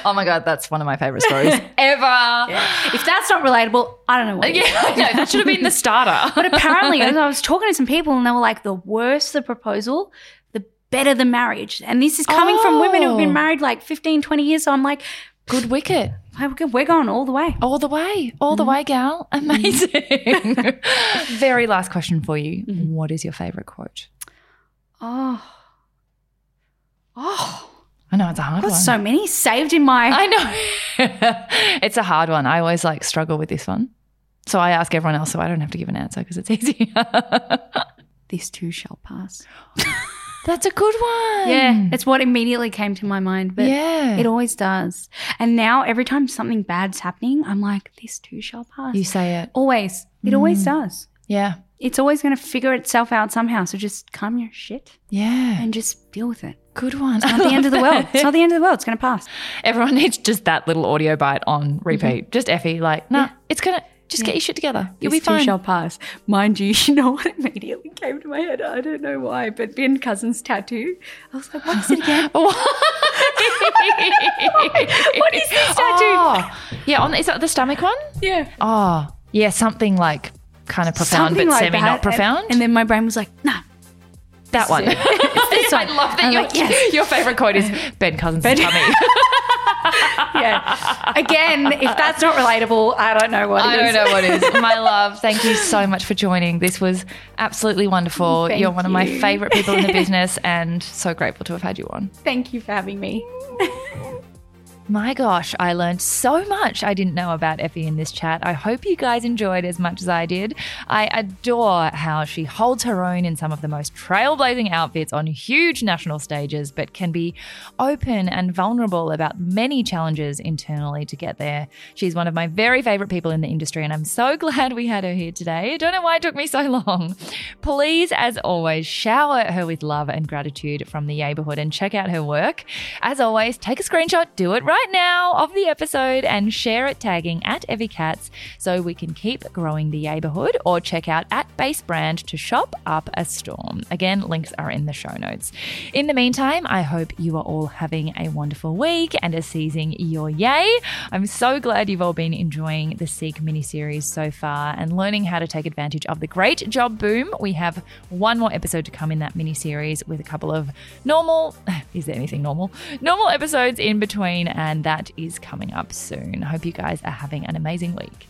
oh my god, that's one of my favorite stories ever. If that's not relatable, I don't know what. Yeah, is. I know. That should have been the starter. But apparently, as I was talking to some people, and they were like, the worse the proposal, the better the marriage. And this is coming from women who've Oh. been married like 15, 20 years. So I'm like, Good wicket. "Hey, we're going all the way. All the way. All the mm-hmm. way, gal. Amazing. Mm-hmm. Very last question for you. Mm-hmm. What is your favorite quote? Oh. Oh. I know it's a hard I've got one. so many saved in my. I know. it's a hard one. I always like struggle with this one. So I ask everyone else so I don't have to give an answer because it's easy. this too shall pass. That's a good one. Yeah, it's what immediately came to my mind. But yeah. it always does. And now every time something bad's happening, I'm like, this too shall pass. you say it. always. It always mm. does. Yeah. It's always going to figure itself out somehow. So just calm your shit Yeah. and just deal with it. Good one. It's Not the end of the world. It's not the end of the world. It's going to pass. Everyone needs just that little audio bite on repeat. Mm-hmm. Just Effie, like, nah, it's gonna just get your shit together. You'll This be fine. shall pass. Mind you, you know what immediately came to my head? I don't know why, but Ben Cousins' tattoo. I was like, what is it again? what is this tattoo? Oh, yeah, on is that the stomach one? yeah. Oh, yeah, something like kind of profound Something but like semi not profound. And, and then my brain was like, nah. that one. I love that your, like, yes. your favorite quote is Ben Cousins' Ben- tummy. Yeah. Again, if that's not relatable, I don't know what I it is. don't know what is. My love, thank you so much for joining. This was absolutely wonderful. Thank You're one of my favorite people in the business and so grateful to have had you on. Thank you for having me. My gosh, I learned so much I didn't know about Effie in this chat. I hope you guys enjoyed as much as I did. I adore how she holds her own in some of the most trailblazing outfits on huge national stages, but can be open and vulnerable about many challenges internally to get there. She's one of my very favorite people in the industry, and I'm so glad we had her here today. I don't know why it took me so long. Please, as always, shower her with love and gratitude from the neighborhood and check out her work. As always, take a screenshot, do it right now of the episode and share it tagging at Effie Kats so we can keep growing the neighborhood or check out at Base Brand to shop up a storm. Again, links are in the show notes. In the meantime, I hope you are all having a wonderful week and are seizing your yay. I'm so glad you've all been enjoying the Seek mini series so far and learning how to take advantage of the great job boom. We have one more episode to come in that mini series with a couple of normal, is there anything normal? Normal episodes in between, and that is coming up soon. Hope you guys are having an amazing week.